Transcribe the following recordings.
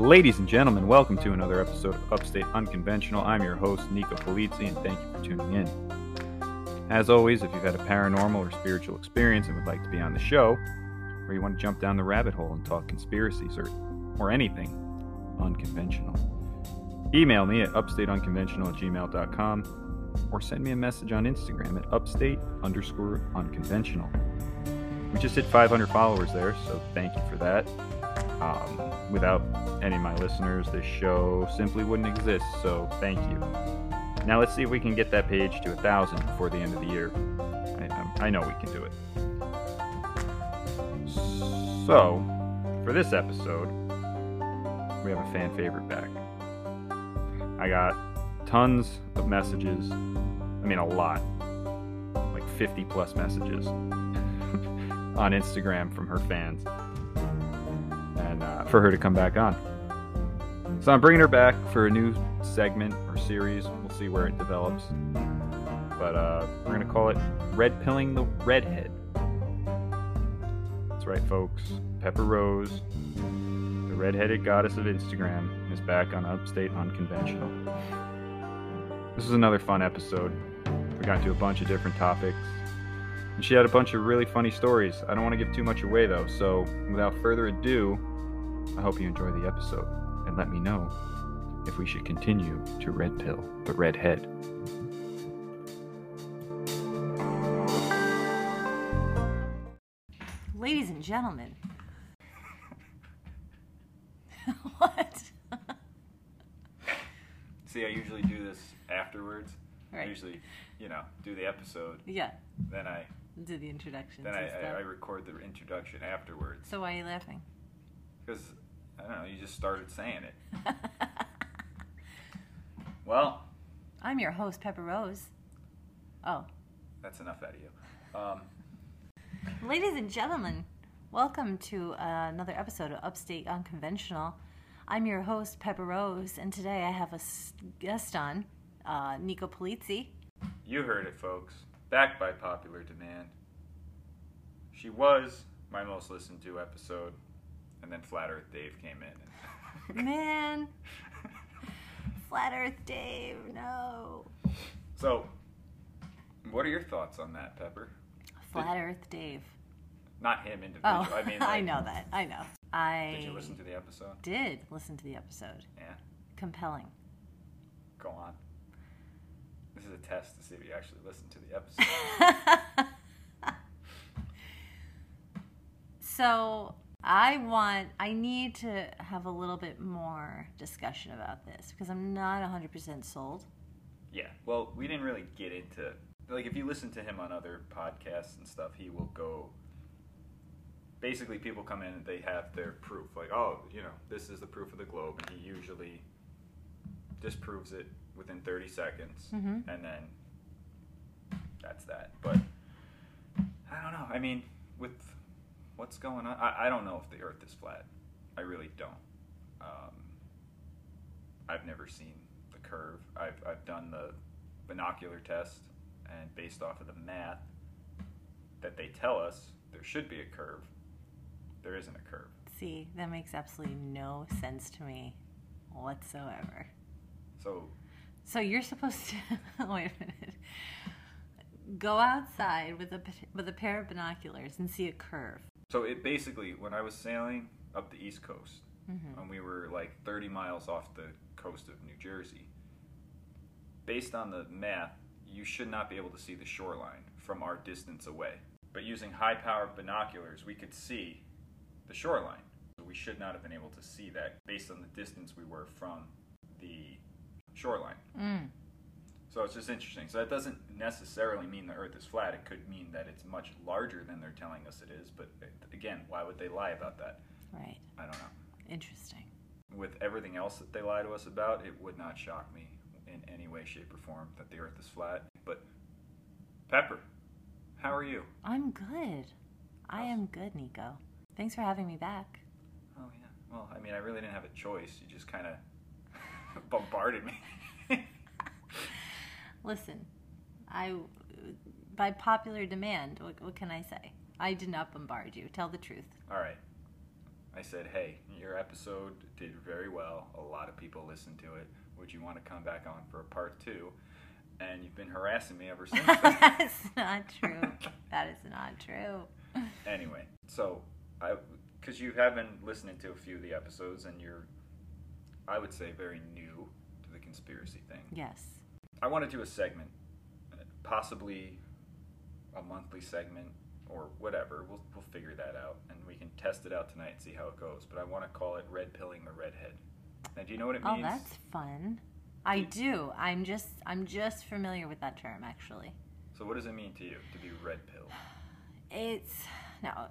Ladies and gentlemen, welcome to another episode of Upstate Unconventional. I'm your host, Nico Polizzi, and thank you for tuning in. As always, if you've had a paranormal or spiritual experience and would like to be on the show, or you want to jump down the rabbit hole and talk conspiracies or, or anything unconventional, email me at upstateunconventional at gmail.com or send me a message on Instagram at upstate underscore unconventional. We just hit 500 followers there, so thank you for that. Um, without any of my listeners, this show simply wouldn't exist, so thank you. Now let's see if we can get that page to a thousand before the end of the year. I, I know we can do it. So, for this episode, we have a fan favorite back. I got tons of messages. I mean, a lot. Like 50 plus messages on Instagram from her fans and uh, for her to come back on. So I'm bringing her back for a new segment or series. We'll see where it develops. But uh, we're going to call it Red Pilling the Redhead. That's right, folks. Pepper Rose, the redheaded goddess of Instagram, is back on Upstate Unconventional. This was another fun episode. We got into a bunch of different topics. And she had a bunch of really funny stories. I don't want to give too much away though, so without further ado, I hope you enjoy the episode and let me know if we should continue to red pill the redhead. Ladies and gentlemen. what? See, I usually do this afterwards. I Right. usually, you know, do the episode, Yeah, then I do the introduction. then I. I, I record the introduction afterwards. so why are you laughing? Because I don't know, you just started saying it. Well, I'm your host, Pepper Rose. Oh, that's enough out of you. Um, ladies and gentlemen, welcome to uh, another episode of Upstate Unconventional. I'm your host, Pepper Rose, and today I have a s- guest on, uh, Nico Polizzi. You heard it, folks. Back by popular demand. She was my most listened to episode, and then Flat Earth Dave came in. And Man, Flat Earth Dave, no. so, what are your thoughts on that, Pepper? Flat Earth Dave. Not him individually. Oh, I mean, I know that. I know. I Did you listen to the episode? did listen to the episode. Yeah. Compelling. Go on. This is a test to see if you actually listened to the episode. so I want, I need to have a little bit more discussion about this because I'm not 100% sold. Yeah. Well, we didn't really get into like if you listen to him on other podcasts and stuff, he will go. Basically, people come in and they have their proof, like, oh, you know, this is the proof of the globe, and he usually disproves it within 30 seconds, Mhm. and then that's that. But I don't know. I mean, with what's going on, I, I don't know if the Earth is flat. I really don't. Um, I've never seen the curve. I've, I've done the binocular test, and based off of the math that they tell us, there should be a curve. There isn't a curve. See, that makes absolutely no sense to me whatsoever. So, So you're supposed to wait a minute. Go outside with a with a pair of binoculars and see a curve. So it basically, when I was sailing up the East Coast, Mhm. and we were like 30 miles off the coast of New Jersey, based on the math, you should not be able to see the shoreline from our distance away. But using high powered binoculars, we could see the shoreline. So we should not have been able to see that based on the distance we were from the shoreline. Mm. So it's just interesting. So that doesn't necessarily mean the Earth is flat. It could mean that it's much larger than they're telling us it is. But uh, again, why would they lie about that? Right. I don't know. Interesting. With everything else that they lie to us about, it would not shock me in any way, shape, or form that the Earth is flat. But Pepper, how are you? I'm good. I am good, Nico. Thanks for having me back. Oh yeah. Well, I mean, I really didn't have a choice. You just kind of bombarded me. Listen, I by popular demand, what, what can I say? I did not bombard you. Tell the truth. All right. I said, "Hey, your episode did very well. A lot of people listened to it. Would you want to come back on for a part two? And you've been harassing me ever since. That's not true. that is not true. anyway, so I, because you have been listening to a few of the episodes, and you're, I would say, very new to the conspiracy thing. Yes. I want to do a segment, possibly a monthly segment or whatever. We'll we'll figure that out, and we can test it out tonight and see how it goes. But I want to call it red pilling the redhead. Now, do you know what it oh, means? Oh, that's fun. I do. I'm just I'm just familiar with that term actually. So, what does it mean to you to be red pill? It's now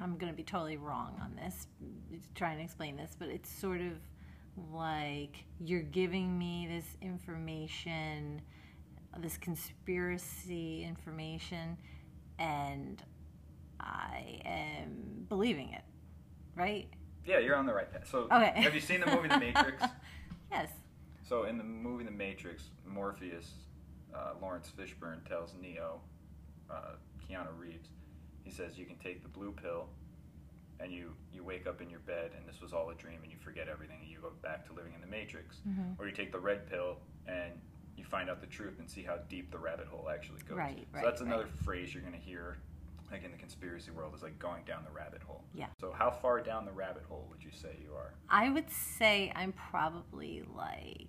I'm going to be totally wrong on this trying to explain this, but it's sort of like you're giving me this information, this conspiracy information and I am believing it. Right? Yeah, you're on the right path. So, Okay. have you seen the movie The Matrix? Yes. So in the movie The Matrix, Morpheus, uh, Laurence Fishburne tells Neo, uh, Keanu Reeves, he says you can take the blue pill, and you you wake up in your bed and this was all a dream and you forget everything and you go back to living in the Matrix, Mhm. or you take the red pill and you find out the truth and see how deep the rabbit hole actually goes. Right, so right, that's another right. phrase you're gonna hear, like in the conspiracy world, is like going down the rabbit hole. Yeah. So how far down the rabbit hole would you say you are? I would say I'm probably like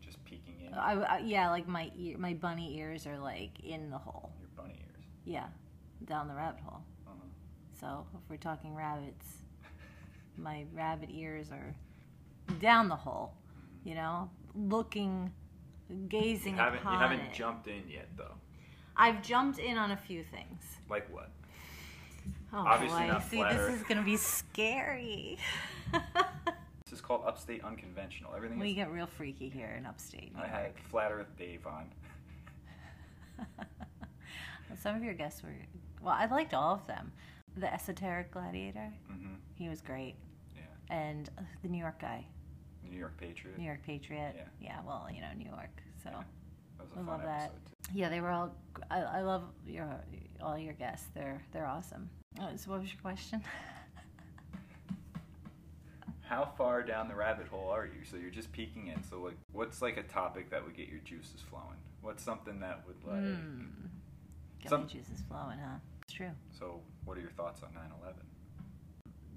Just peeking in I, I- yeah, like my ear, my bunny ears are like in the hole. your bunny ears. Yeah, down the rabbit hole. So if we're talking rabbits, my rabbit ears are down the hole. You know, looking, gazing You haven't, upon you haven't it. jumped in yet, though. I've jumped in on a few things. Like what? Oh Obviously boy, not see, this is gonna be scary. This is called Upstate Unconventional. Everything we is. get real freaky here in upstate New I had. Flat Earth Dave on. Some of your guests were well. I liked all of them. The esoteric gladiator, hmm he was great, Yeah. and uh, the New York guy, New York Patriot. New York Patriot. Yeah. yeah well, you know, New York. So Yeah. That was a I fun love that. Too. yeah, they were all. I, I love your all your guests. They're they're awesome. Uh, so what was your question? How far down the rabbit hole are you? So you're just peeking in. So like, what's like a topic that would get your juices flowing? What's something that would like? Mm. Got Some- my juices flowing, huh? It's true. So what are your thoughts on 9/11?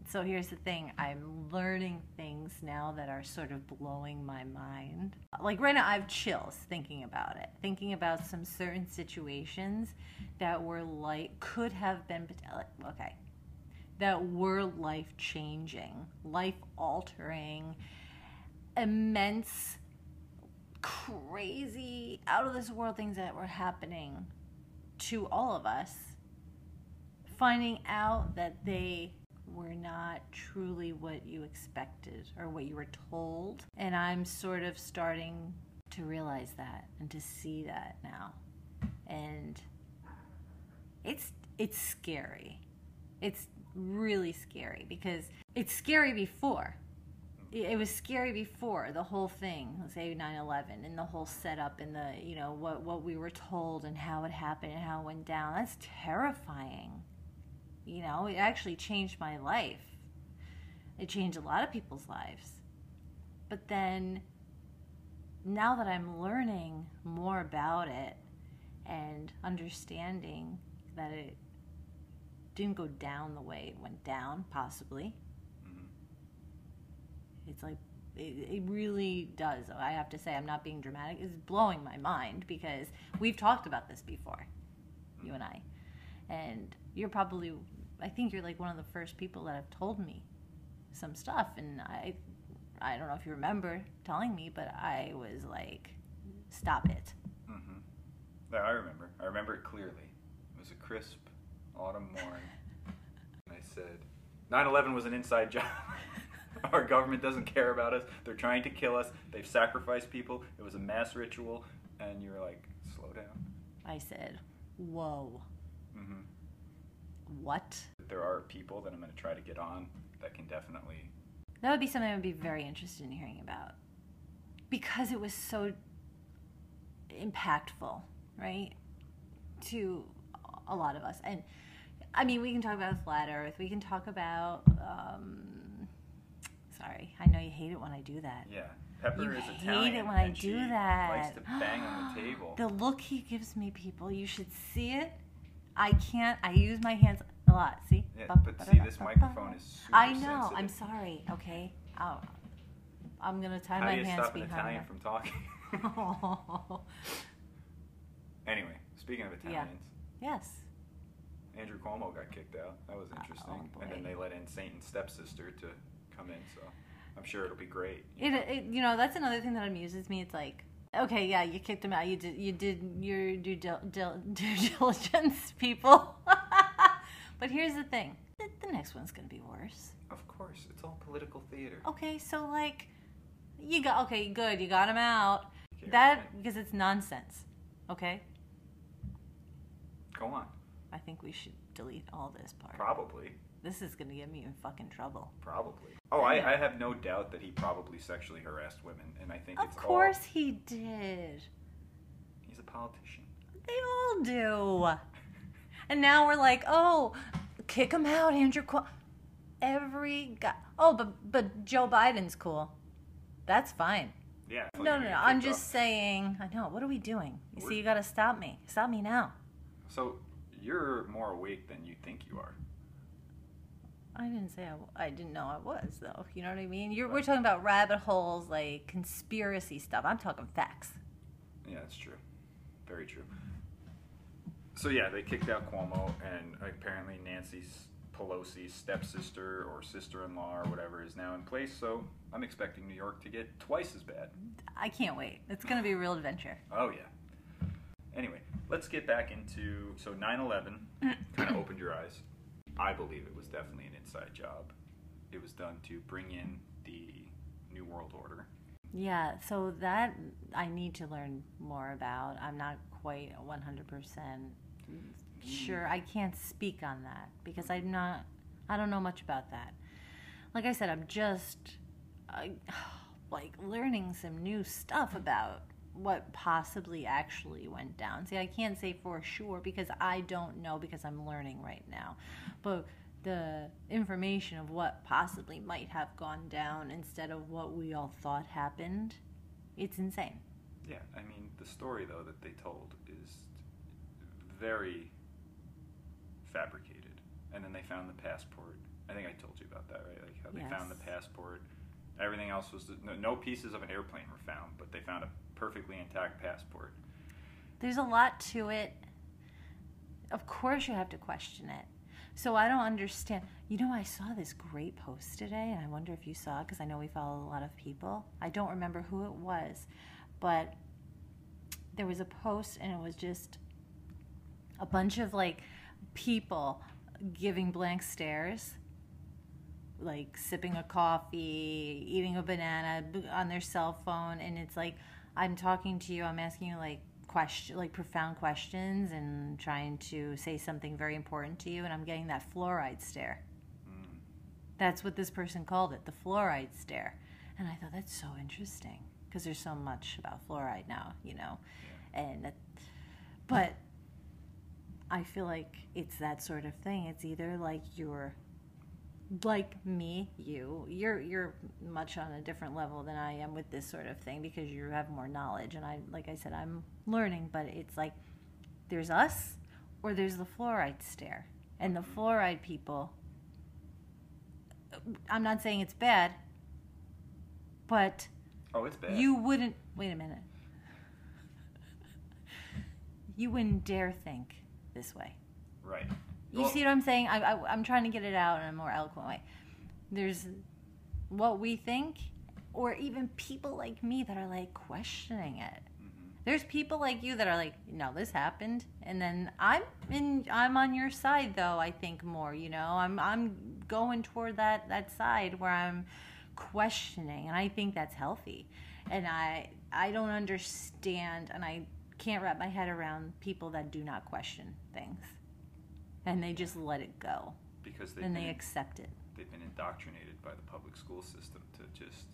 So here's the thing I'm learning things now that are sort of blowing my mind. Like right now, I have chills thinking about it, thinking about some certain situations that were like, could have been, okay, that were life changing, life altering, immense, crazy, out of this world things that were happening to all of us finding out that they were not truly what you expected or what you were told. And I'm sort of starting to realize that and to see that now. And it's it's scary. It's really scary because it's scary before. It was scary before the whole thing, say 9/11 and the whole setup and the, you know, what what we were told and how it happened and how it went down. That's terrifying you know it actually changed my life. It changed a lot of people's lives. But then now that i'm learning more about it and understanding that it didn't go down the way it went down possibly Mhm. it's like it, it really does. I have to say i'm not being dramatic. It's blowing my mind because we've talked about this before you and i. And you're probably i think you're like one of the first people that have told me some stuff and i i don't know if you remember telling me but i was like stop it Mm-hmm. Yeah, I remember. I remember it clearly. It was a crisp autumn morning. and I said, 9/11 was an inside job. Our government doesn't care about us. They're trying to kill us. They've sacrificed people. It was a mass ritual. And you were like, slow down. i said whoa hmm what There are people that I'm going to try to get on that can definitely. that would be something i would be very interested in hearing about because it was so impactful right to a lot of us and I mean, we can talk about flat Earth. We can talk about. Um, sorry, I know you hate it when I do that. Yeah. Pepper You is hate Italian. it when I do that. Likes to bang on the table. The look he gives me, people, you should see it. I can't. I use my hands a lot. See? Yeah, Ba- but ba- see, this microphone is super I know. I'm sorry. Okay. Oh, I'm gonna tie How my do you hands stop an behind. Italian my- from talking? anyway, speaking of Italians, Yeah. yes. Andrew Cuomo got kicked out. That was oh, interesting. Oh, and then they let in Satan's stepsister to come in, so I'm sure it'll be great. It, it you know that's another thing that amuses me. It's like okay, yeah, you kicked him out. You did you did your due, dil, dil, due diligence, people. but here's the thing: the, the next one's gonna be worse. Of course, it's all political theater. Okay, so like, you got okay, good, you got him out. Okay, That right. because it's nonsense. Okay, Go on. I think we should delete all this part. Probably. This is gonna get me in fucking trouble. Probably. Oh, I, I have no doubt that he probably sexually harassed women, and I think Of it's course all. he did. He's a politician. They all do. And now we're like, oh, kick him out, Andrew. Cuomo. Every guy. Oh, but but Joe Biden's cool. That's fine. Yeah. No, no, no. I'm just saying. I know. What are we doing? You see, you got to stop me. Stop me now. So you're more awake than you think you are. I didn't say I didn't know I was though. You know what I mean? You're, we're talking about rabbit holes, like conspiracy stuff. I'm talking facts. Yeah, that's true. Very true. So yeah, they kicked out Cuomo, and apparently Nancy Pelosi's stepsister or sister-in-law or whatever is now in place. So I'm expecting New York to get twice as bad. I can't wait. It's gonna be a real adventure. Oh yeah. Anyway, let's get back into so 9/11 kind of opened your eyes. I believe it was definitely an inside job. It was done to bring in the New World Order. Yeah, so that I need to learn more about. I'm not quite 100% sure. I can't speak on that because I'm not, I don't know much about that. Like I said, I'm just I, like learning some new stuff about what possibly actually went down. See, I can't say for sure because I don't know because I'm learning right now. But the information of what possibly might have gone down instead of what we all thought happened, it's insane. Yeah, I mean the story though that they told is very fabricated. And then they found the passport. I think I told you about that, right? Like how they found the passport. Everything else was no, no pieces of an airplane were found, but they found a perfectly intact passport. There's a lot to it. Of course, you have to question it. So I don't understand. You know, I saw this great post today, and I wonder if you saw it because I know we follow a lot of people. I don't remember who it was, but there was a post, and it was just a bunch of like people giving blank stares, like sipping a coffee, eating a banana on their cell phone, and it's like I'm talking to you, I'm asking you like question, like profound questions, and trying to say something very important to you, and I'm getting that fluoride stare. Mm. That's what this person called it, the fluoride stare. And I thought that's so interesting because there's so much about fluoride now, you know. And that, but I feel like it's that sort of thing. It's either like you're like me, you, you're you're much on a different level than I am with this sort of thing because you have more knowledge and I like I said I'm learning, but it's like there's us or there's the fluoride stare. And the mm-hmm. fluoride people I'm not saying it's bad, but Oh, it's bad. you wouldn't wait a minute. You wouldn't dare think this way. right. You Well- see what I'm saying? I, I, I'm trying to get it out in a more eloquent way. There's what we think, or even people like me that are like questioning it. Mhm. There's people like you that are like, no, this happened, and then I'm in. I'm on your side though. I think more. You know, I'm I'm going toward that that side where I'm questioning, and I think that's healthy. And I I don't understand, and I can't wrap my head around people that do not question things, and they just let it go, Because they've and they accept it. they've been indoctrinated by the public school system to just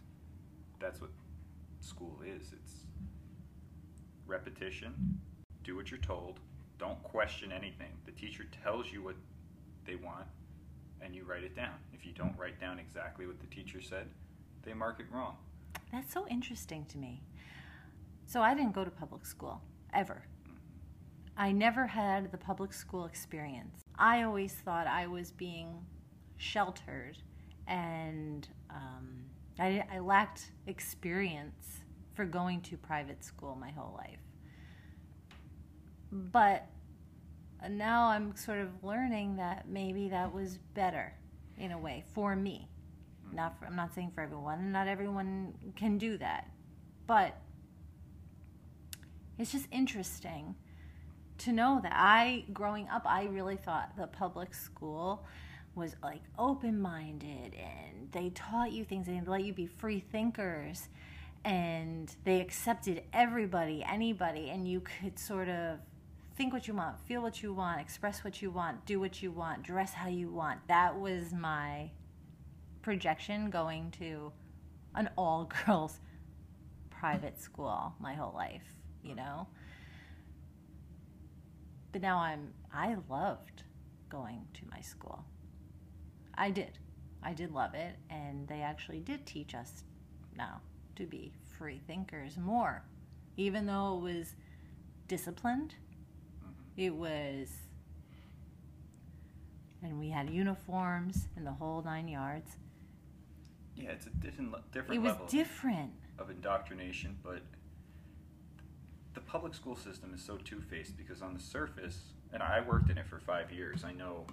that's what school is it's repetition do what you're told don't question anything the teacher tells you what they want and you write it down. If you don't write down exactly what the teacher said, they mark it wrong. That's so interesting to me. So I didn't go to public school ever. I never had the public school experience. I always thought I was being sheltered and um, I, I lacked experience for going to private school my whole life. But now I'm sort of learning that maybe that was better in a way for me. Not for, I'm not saying for everyone. Not everyone can do that. But it's just interesting to know that I growing up I really thought the public school was like open-minded and they taught you things and they let you be free thinkers and they accepted everybody, anybody and you could sort of think what you want, feel what you want, express what you want, do what you want, dress how you want. That was my projection going to an all girls private school my whole life, you know? But now I'm, I loved going to my school. I did. I did love it. And they actually did teach us now to be free thinkers more. Even though it was disciplined, mm-hmm. it was, and we had uniforms and the whole nine yards. Yeah, it's a different, different It was level different. of indoctrination, but the public school system is so two faced because on the surface, and I worked in it for five years, I know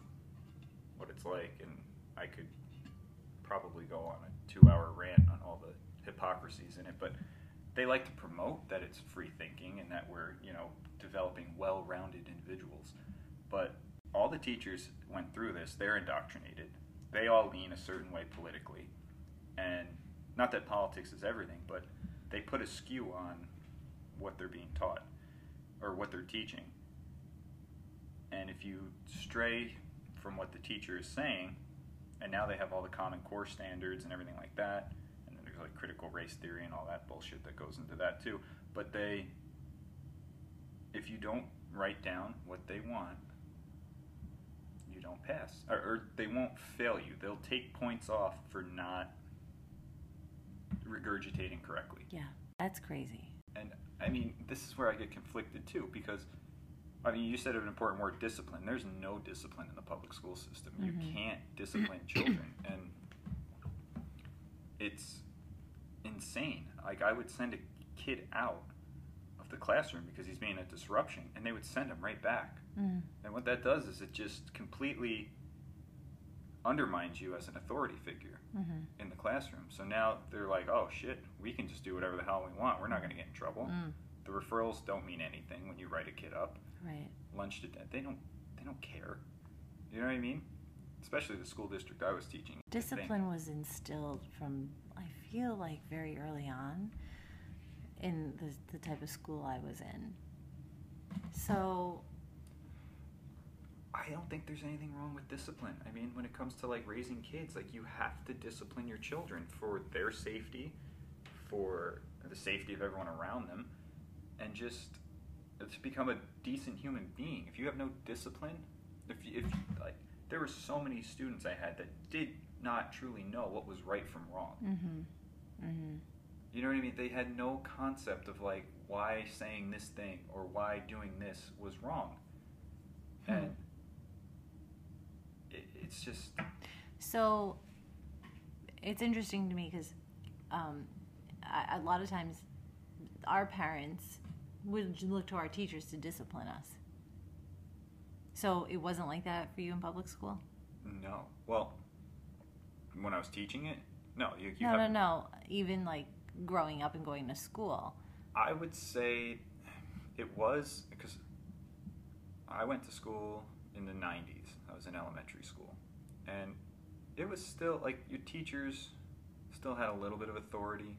what it's like, and I could probably go on a two hour rant on all the hypocrisies in it, but they like to promote that it's free thinking and that we're, you know, developing well rounded individuals. But all the teachers went through this, they're indoctrinated. They all lean a certain way politically. And not that politics is everything, but they put a skew on what they're being taught or what they're teaching. And if you stray from what the teacher is saying, and now they have all the common core standards and everything like that, and then there's like critical race theory and all that bullshit that goes into that too. But they, if you don't write down what they want, you don't pass, or, or they won't fail you. They'll take points off for not regurgitating correctly. Yeah, that's crazy. And I mean, this is where I get conflicted too, because I mean, you said an important word, discipline. There's no discipline in the public school system. You Mhm. can't discipline children, and it's insane. Like I would send a kid out of the classroom because he's being a disruption, and they would send him right back. Mm. And what that does is it just completely undermines you as an authority figure hmm in the classroom. So now they're like, oh shit, we can just do whatever the hell we want. We're not going to get in trouble. Mm. The referrals don't mean anything when you write a kid up. Right. Lunch to death, they don't they don't care. You know what I mean? Especially the school district I was teaching. Discipline was instilled from, I feel like, very early on in the, the type of school I was in. So, I don't think there's anything wrong with discipline. I mean, when it comes to like raising kids, like you have to discipline your children for their safety, for the safety of everyone around them, and just to become a decent human being. If you have no discipline, if you, if like there were so many students I had that did not truly know what was right from wrong. mm-hmm. Mm-hmm. You know what I mean? They had no concept of like why saying this thing or why doing this was wrong. Hmm. And it's just So it's interesting to me because um, a lot of times our parents would look to our teachers to discipline us. So it wasn't like that for you in public school? no. Well, when I was teaching it, no. You, you no, no, no. Even like growing up and going to school. I would say it was because I went to school in the 90s. I was in elementary school. And it was still like your teachers still had a little bit of authority.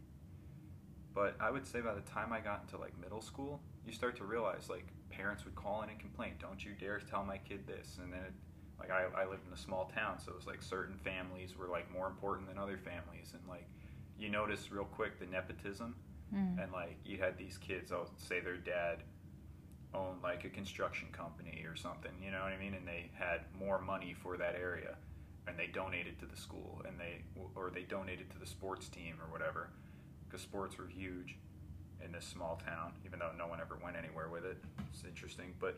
But I would say by the time I got into like middle school, you start to realize like parents would call in and complain, "Don't you dare tell my kid this." And then it, like I, I lived in a small town, so it was like certain families were like more important than other families, and like you notice real quick the nepotism Mm. and like you had these kids i'll say their dad owned like a construction company or something, you know what I mean? And they had more money for that area and they donated to the school and they or they donated to the sports team or whatever because sports were huge in this small town even though no one ever went anywhere with it. It's interesting, but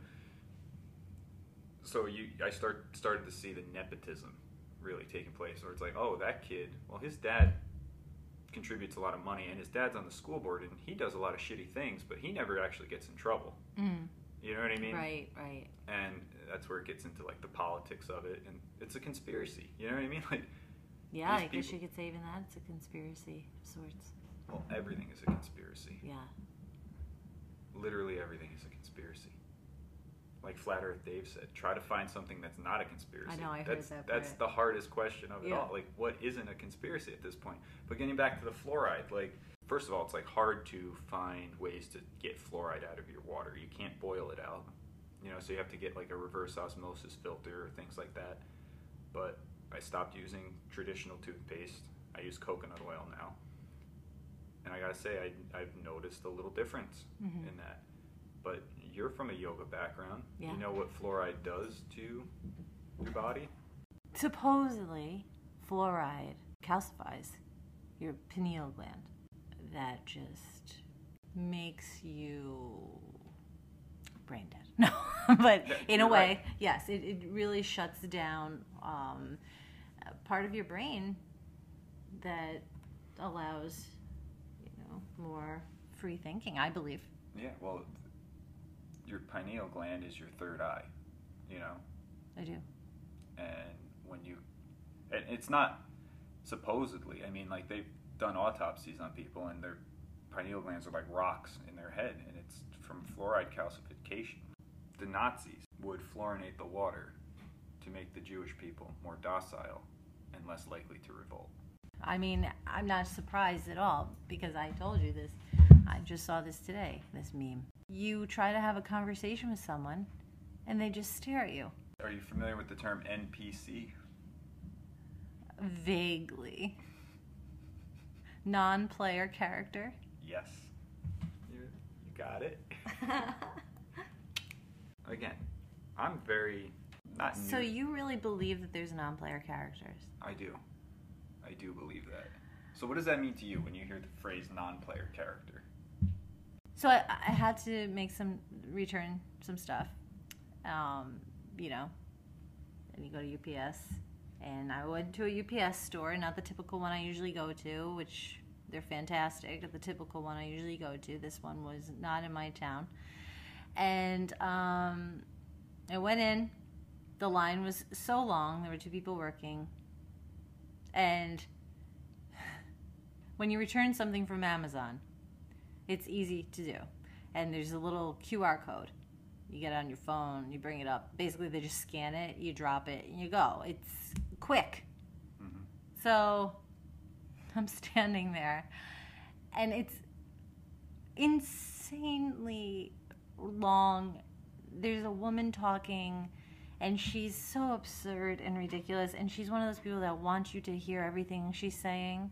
so you I start started to see the nepotism really taking place where it's like, "Oh, that kid, well his dad contributes a lot of money, and his dad's on the school board, and he does a lot of shitty things, but he never actually gets in trouble. Mm. You know what I mean? Right, right. And that's where it gets into like the politics of it, and it's a conspiracy. You know what I mean? Like, Yeah, I guess people- you could say even that it's a conspiracy of sorts. well, everything is a conspiracy. Yeah. Literally everything is a conspiracy. Like Flat Earth Dave said, try to find something that's not a conspiracy. I know, I heard that's, that That's part. the hardest question of it Yeah. all. Like, what isn't a conspiracy at this point? But getting back to the fluoride, like, first of all, it's like hard to find ways to get fluoride out of your water. You can't boil it out, you know. So you have to get like a reverse osmosis filter or things like that. But I stopped using traditional toothpaste. I use coconut oil now, and I gotta say, I, I've noticed a little difference Mhm. in that. But you're from a yoga background. Yeah. You know what fluoride does to your body? Supposedly, fluoride calcifies your pineal gland. That just makes you brain dead. No, but in a way, right. yes, it, it really shuts down um, part of your brain that allows, you know, more free thinking. I believe. Yeah, well, your pineal gland is your third eye, you know, I do. and when you, and it's not supposedly. I mean, like they've done autopsies on people, and their pineal glands are like rocks in their head, and it's from fluoride calcification. The Nazis would fluorinate the water to make the Jewish people more docile and less likely to revolt. I mean, I'm not surprised at all because I told you this. I just saw this today, this meme. You try to have a conversation with someone and they just stare at you Are you familiar with the term NPC? vaguely. Non player character. Yes. You, you got it. Again, I'm very not so you really believe that there's non player characters? I do. I do believe that. So what does that mean to you when you hear the phrase non-player character? So I, I had to make some return some stuff, um, you know, and you go to UPS, and I went to a UPS store, not the typical one I usually go to, which they're fantastic. The typical one I usually go to. This one was not in my town, and um, I went in. The line was so long. There were two people working, and when you return something from Amazon, it's easy to do. And there's a little QR code. You get it on your phone, you bring it up. Basically, they just scan it, you drop it, and you go. It's quick. Mhm. So I'm standing there, and it's insanely long. There's a woman talking, and she's so absurd and ridiculous. And she's one of those people that wants you to hear everything she's saying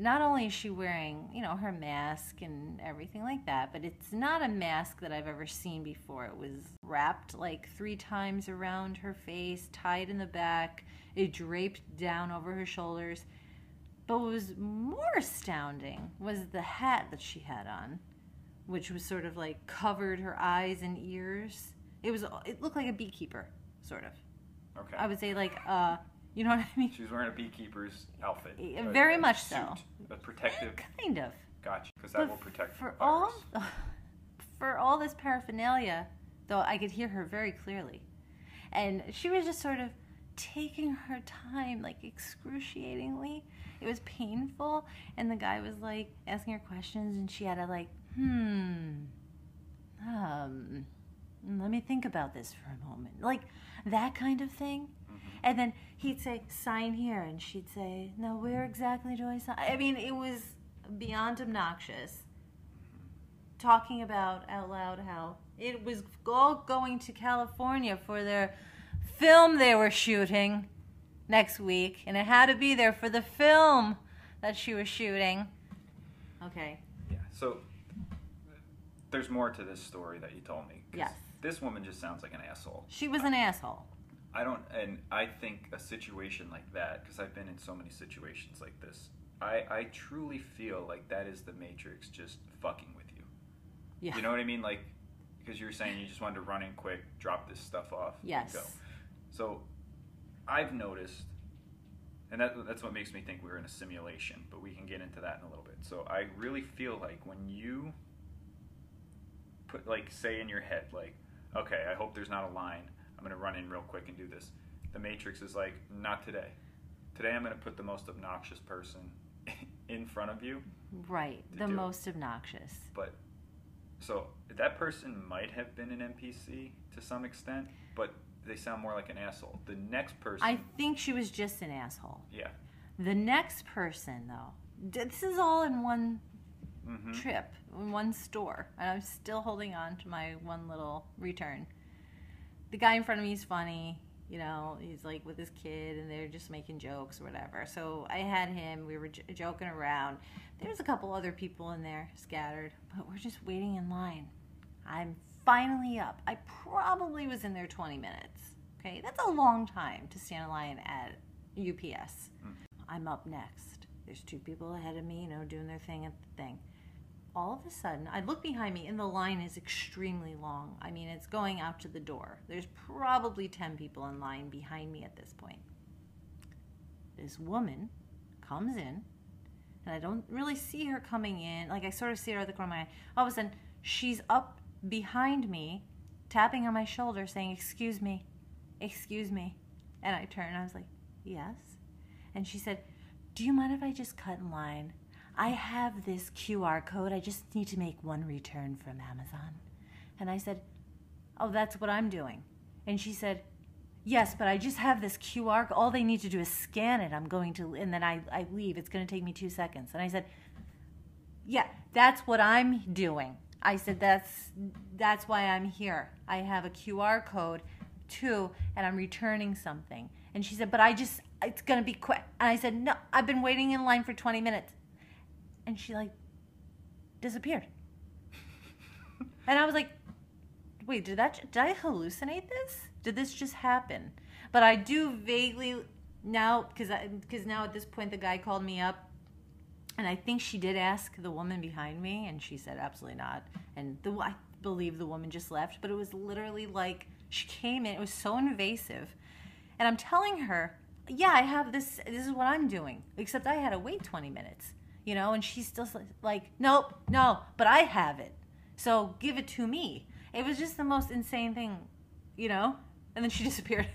not only is she wearing, you know, her mask and everything like that, but it's not a mask that I've ever seen before. It was wrapped like three times around her face, tied in the back, it draped down over her shoulders. But what was more astounding was the hat that she had on, which was sort of like covered her eyes and ears. It was it looked like a beekeeper, sort of. Okay. I would say like uh you know what I mean? She's wearing a beekeeper's outfit. A- very a much suit, so. A protective. Kind of. Gotcha. Because that will protect for all for all this paraphernalia though i could hear her very clearly and she was just sort of taking her time like excruciatingly it was painful and the guy was like asking her questions and she had to like hmm. Um let me think about this for a moment. Like that kind of thing. Mhm. and then he'd say sign here and she'd say no where exactly do i sign i mean it was beyond obnoxious. Talking about out loud how it was all going to california for their film they were shooting next week and it had to be there for the film that she was shooting. Okay. Yeah. So there's more to this story that you told me. 'cause Yes. This woman just sounds like an asshole. She was an asshole. I don't, and I think a situation like that, because I've been in so many situations like this, I, I truly feel like that is the Matrix just fucking with you. Yeah. You know what I mean? Like, because you were saying you just wanted to run in quick, drop this stuff off, and Yes. go. So, I've noticed, and that, that's what makes me think we're in a simulation, but we can get into that in a little bit. So, I really feel like when you put, like, say in your head, like, okay, I hope there's not a line. I'm going to run in real quick and do this. The Matrix is like, not today. Today I'm going to put the most obnoxious person in front of you. Right. The do it. most obnoxious. But so that person might have been an NPC to some extent, but they sound more like an asshole. The next person, I think she was just an asshole. yeah, The next person, though, this is all in one hmm trip, in one store, and I'm still holding on to my one little return. The guy in front of me is funny, you know, he's like with his kid, and they're just making jokes or whatever. So I had him, we were j- joking around. There's a couple other people in there scattered, but we're just waiting in line. I'm finally up. I probably was in there 20 minutes. Okay, that's a long time to stand in line at UPS. I'm up next. There's two people ahead of me, you know, doing their thing at the thing. All of a sudden, I look behind me, and the line is extremely long. I mean, it's going out to the door. There's probably 10 people in line behind me at this point. This woman comes in, and I don't really see her coming in. Like, I sort of see her at the corner of my eye. All of a sudden, she's up behind me, tapping on my shoulder, saying, Excuse me, excuse me. And I and I was like, Yes. And she said, Do you mind if I just cut in line? I have this QR code. I just need to make one return from Amazon. And I said, Oh, that's what I'm doing. And she said, Yes, but I just have this QR. All they need to do is scan it. I'm going to, and then I, I leave. It's going to take me two seconds. And I said, Yeah, that's what I'm doing. I said, That's that's why I'm here. I have a QR code too, and I'm returning something. And she said, But I just, it's going to be quick. And I said, No, I've been waiting in line for 20 minutes. And she like disappeared. and I was like, wait, did that did I hallucinate this? Did this just happen? But I do vaguely now because because now at this point the guy called me up, and I think she did ask the woman behind me, and she said absolutely not. And the I believe the woman just left, but it was literally like she came in. It was so invasive, and I'm telling her, yeah, I have this. This is what I'm doing. Except I had to wait 20 minutes, you know, and she's still like, nope, no, but I have it. So give it to me. It was just the most insane thing, you know. And then she disappeared.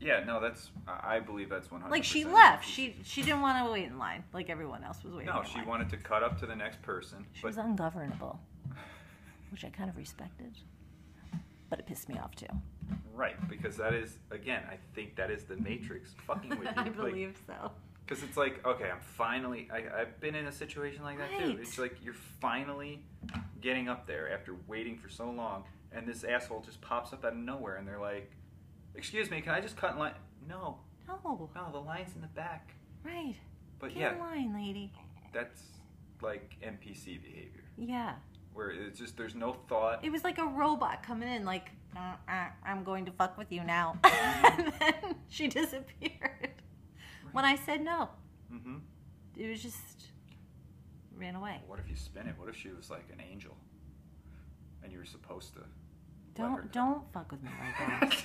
yeah, no, that's I believe that's one hundred. Like she left. She she didn't want to wait in line like everyone else was waiting. no, she line. wanted to cut up to the next person, She but was ungovernable, which I kind of respected, but it pissed me off too. right because that is again, I think that is the Matrix fucking with you. I Like, believe so. Because it's like, okay, I'm finally. I, I've been in a situation like that too. It's like you're finally getting up there after waiting for so long, and this asshole just pops up out of nowhere, and they're like, "Excuse me, can I just cut in line?" No, No, no, the line's in the back. right. But Get yeah, in line, lady. that's like NPC behavior, Yeah. where it's just there's no thought. It was like a robot coming in, like, "Uh, uh, I'm going to fuck with you now. Mm-hmm. and then she disappeared. When I said no, hmm it was just ran away. What if you spin it? What if she was like an angel, and you were supposed to? Don't don't fuck with me like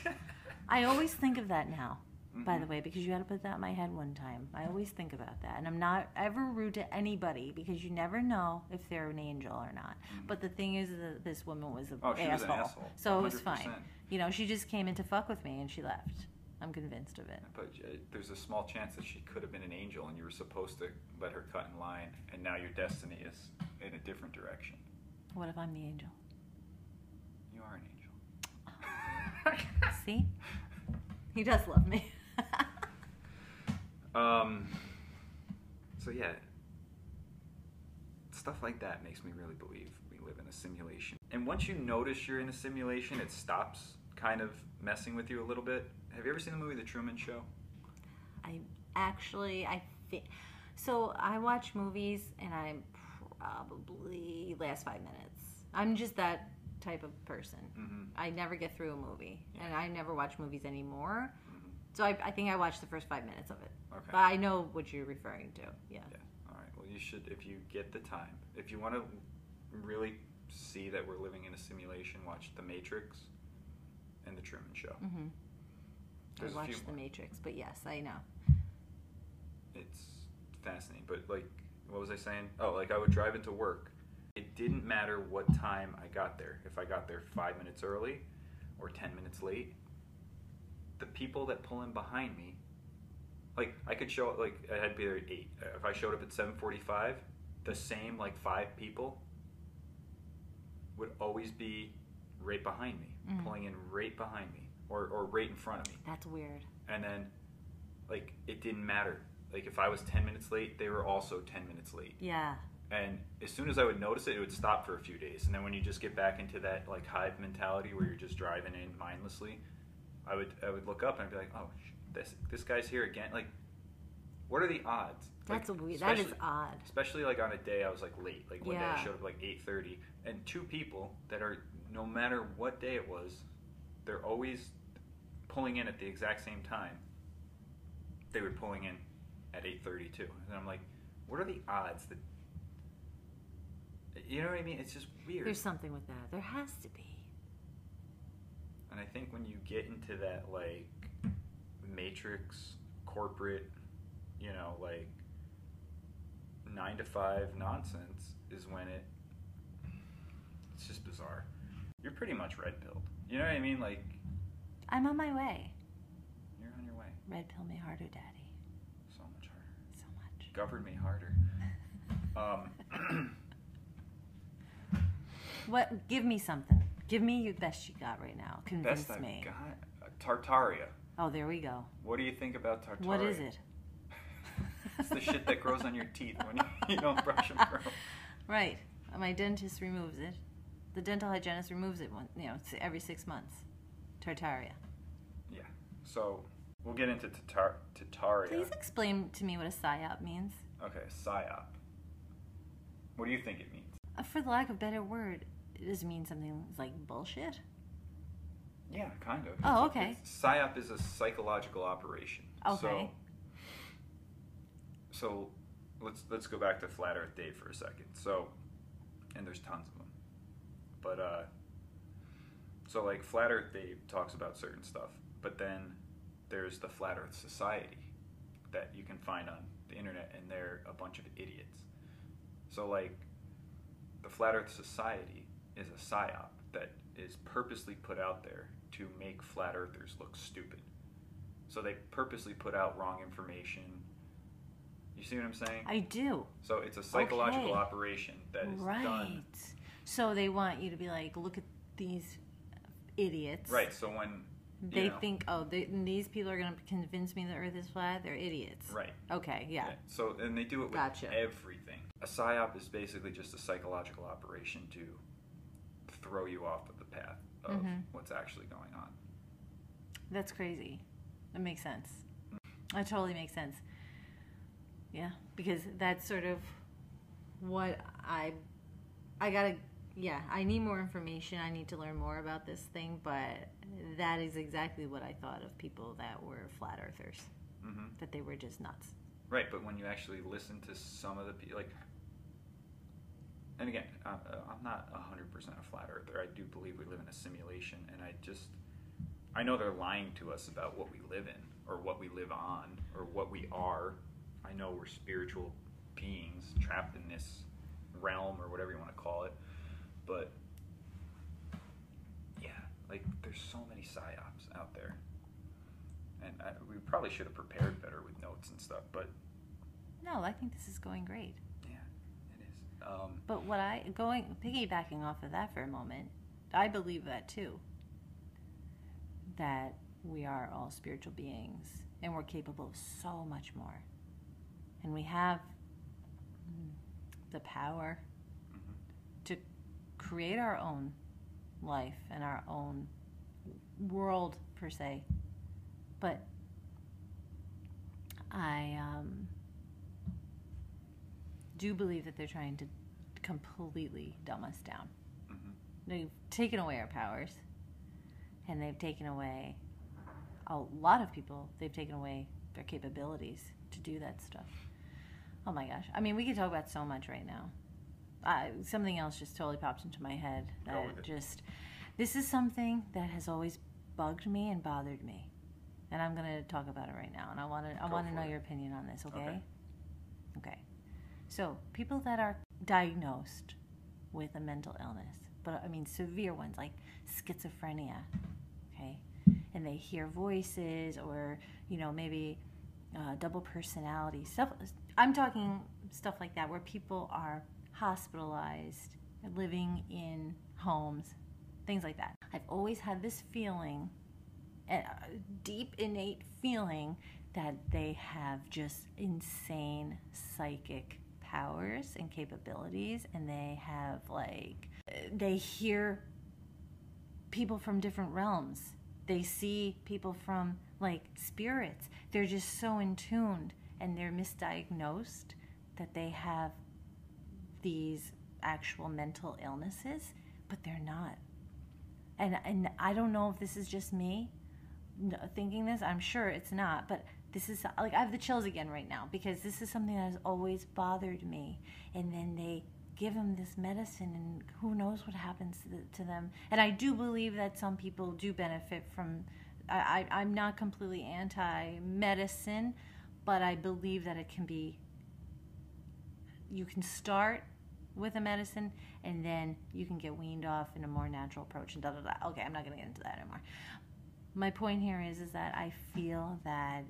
that. I always think of that now, by Mhm. the way, because you had to put that in my head one time. I always think about that. And I'm not ever rude to anybody because you never know if they're an angel or not. But the thing is that this woman was an Oh, she was an asshole. asshole. So it was fine. You know, she just came in to fuck with me and she left. I'm convinced of it. But uh, there's a small chance that she could have been an angel, and you were supposed to let her cut in line, and now your destiny is in a different direction. What if I'm the angel? You are an angel. See? He does love me. um. So yeah, stuff like that makes me really believe we live in a simulation. And once you notice you're in a simulation, it stops kind of messing with you a little bit. Have you ever seen the movie The Truman Show? I actually, I think. So I watch movies and I'm probably last five minutes. I'm just that type of person. Mm-hmm. I never get through a movie, Yeah. and I never watch movies anymore. Mhm. So I, I think I watched the first five minutes of it, Okay. but I know what you're referring to. Yeah. Yeah. All right. Well, you should, if you get the time, if you want to really see that we're living in a simulation, watch The Matrix and The Truman Show. Mm-hmm. There's I watched The more. Matrix, but yes, I know. It's fascinating. But like, what was I saying? Oh, like I would drive into work. It didn't matter what time I got there. If I got there five minutes early or ten minutes late, the people that pull in behind me, like I could show like I had to be there at eight. If I showed up at seven forty-five, the same like five people would always be right behind me, Mhm. pulling in right behind me, or or right in front of me That's weird. and then like it didn't matter like if i was 10 minutes late they were also 10 minutes late Yeah. and as soon as i would notice it it would stop for a few days and then when you just get back into that like hive mentality where you're just driving in mindlessly i would i would look up and i'd be like oh sh- this this guy's here again like what are the odds That's like, weird. That is odd. especially like on a day i was like late like one day i showed up like 8.30 and two people that are no matter what day it was they're always pulling in at the exact same time. They were pulling in at 8.30 too. And i'm like what are the odds that you know what i mean? It's just weird. There's something with that. There has to be. and i think when you get into that like matrix corporate you know like nine to five nonsense is when it it's just bizarre you're pretty much red pilled you know what i mean like I'm on my way. you're on your way Red pill me harder, daddy. so much harder So much. govern me harder um What? Give me something. Give me your best you got right now. Convince best me. i've got uh, tartaria Oh, there we go. what do you think about tartaria What is it? it's the shit that grows on your teeth when you, you don't brush them. Right. My dentist removes it. The dental hygienist removes it one, you know, every six months. Tartaria. Yeah. So we'll get into tatar- Tataria. Please explain to me what a psyop means. Okay, psyop. What do you think it means? Uh, For the lack of a better word, it does mean something like bullshit? Yeah, kind of. Oh, It's- okay. it's- psyop is a psychological operation. Okay. So, so let's let's go back to Flat Earth Dave for a second. So, and there's tons of but uh, so like Flat Earth Dave talks about certain stuff, but then there's the Flat Earth Society that you can find on the internet, and they're a bunch of idiots. So like, the Flat Earth Society is a psyop that is purposely put out there to make flat earthers look stupid. So they purposely put out wrong information. You see what I'm saying? I do. So it's a psychological Okay. operation that is right. done. So they want you to be like, look at these idiots. Right. So when They know, think, oh, they, these people are going to convince me the Earth is flat. They're idiots. Right. Okay. Yeah. So and they do it with Gotcha. everything. A psyop is basically just a psychological operation to throw you off of the path of Mhm. what's actually going on. That's crazy. That makes sense. That totally makes sense. Yeah, because that's sort of what I I gotta. Yeah, I need more information. I need to learn more about this thing, but that is exactly what I thought of people that were flat earthers. hmm That they were just nuts. Right, but when you actually listen to some of the people, like, and again, uh, uh, I'm not 100% a flat earther. I do believe we live in a simulation, and I just, I know they're lying to us about what we live in, or what we live on, or what we are. I know we're spiritual beings trapped in this realm, or whatever you want to call it, but yeah, like, there's so many psyops out there. And I, we probably should have prepared better with notes and stuff, but No, I think this is going great. yeah, it is. Um, But what I going piggybacking off of that for a moment, I believe that too. That we are all spiritual beings and we're capable of so much more. And we have mm, the power create our own life and our own world per se. But I um, do believe that they're trying to completely dumb us down. Mhm. they've taken away our powers, and they've taken away a lot of people. They've taken away their capabilities to do that stuff. Oh my gosh! I mean, we could talk about so much right now. Uh, something else just totally popped into my head Go that with it. just this is something that has always bugged me and bothered me, and I'm going to talk about it right now. And I want to I Go want to for know it. your opinion on this. Okay. Okay. Okay. So people that are diagnosed with a mental illness, but I mean severe ones like schizophrenia, okay, and they hear voices or you know maybe uh, double personality stuff. I'm talking stuff like that where people are hospitalized, living in homes, things like that. I've always had this feeling, a deep innate feeling that they have just insane psychic powers and capabilities and they have like they hear people from different realms they see people from like spirits they're just so in tuned and they're misdiagnosed that they have these actual mental illnesses but they're not and and I don't know if this is just me thinking this. I'm sure it's not, but this is like I have the chills again right now because this is something that has always bothered me. And then they give them this medicine, and who knows what happens to, the, to them. And I do believe that some people do benefit from. I, I'm not completely anti-medicine, but I believe that it can be. You can start with a medicine and then you can get weaned off in a more natural approach and da da da. Okay, I'm not going to get into that anymore. My point here is is that I feel that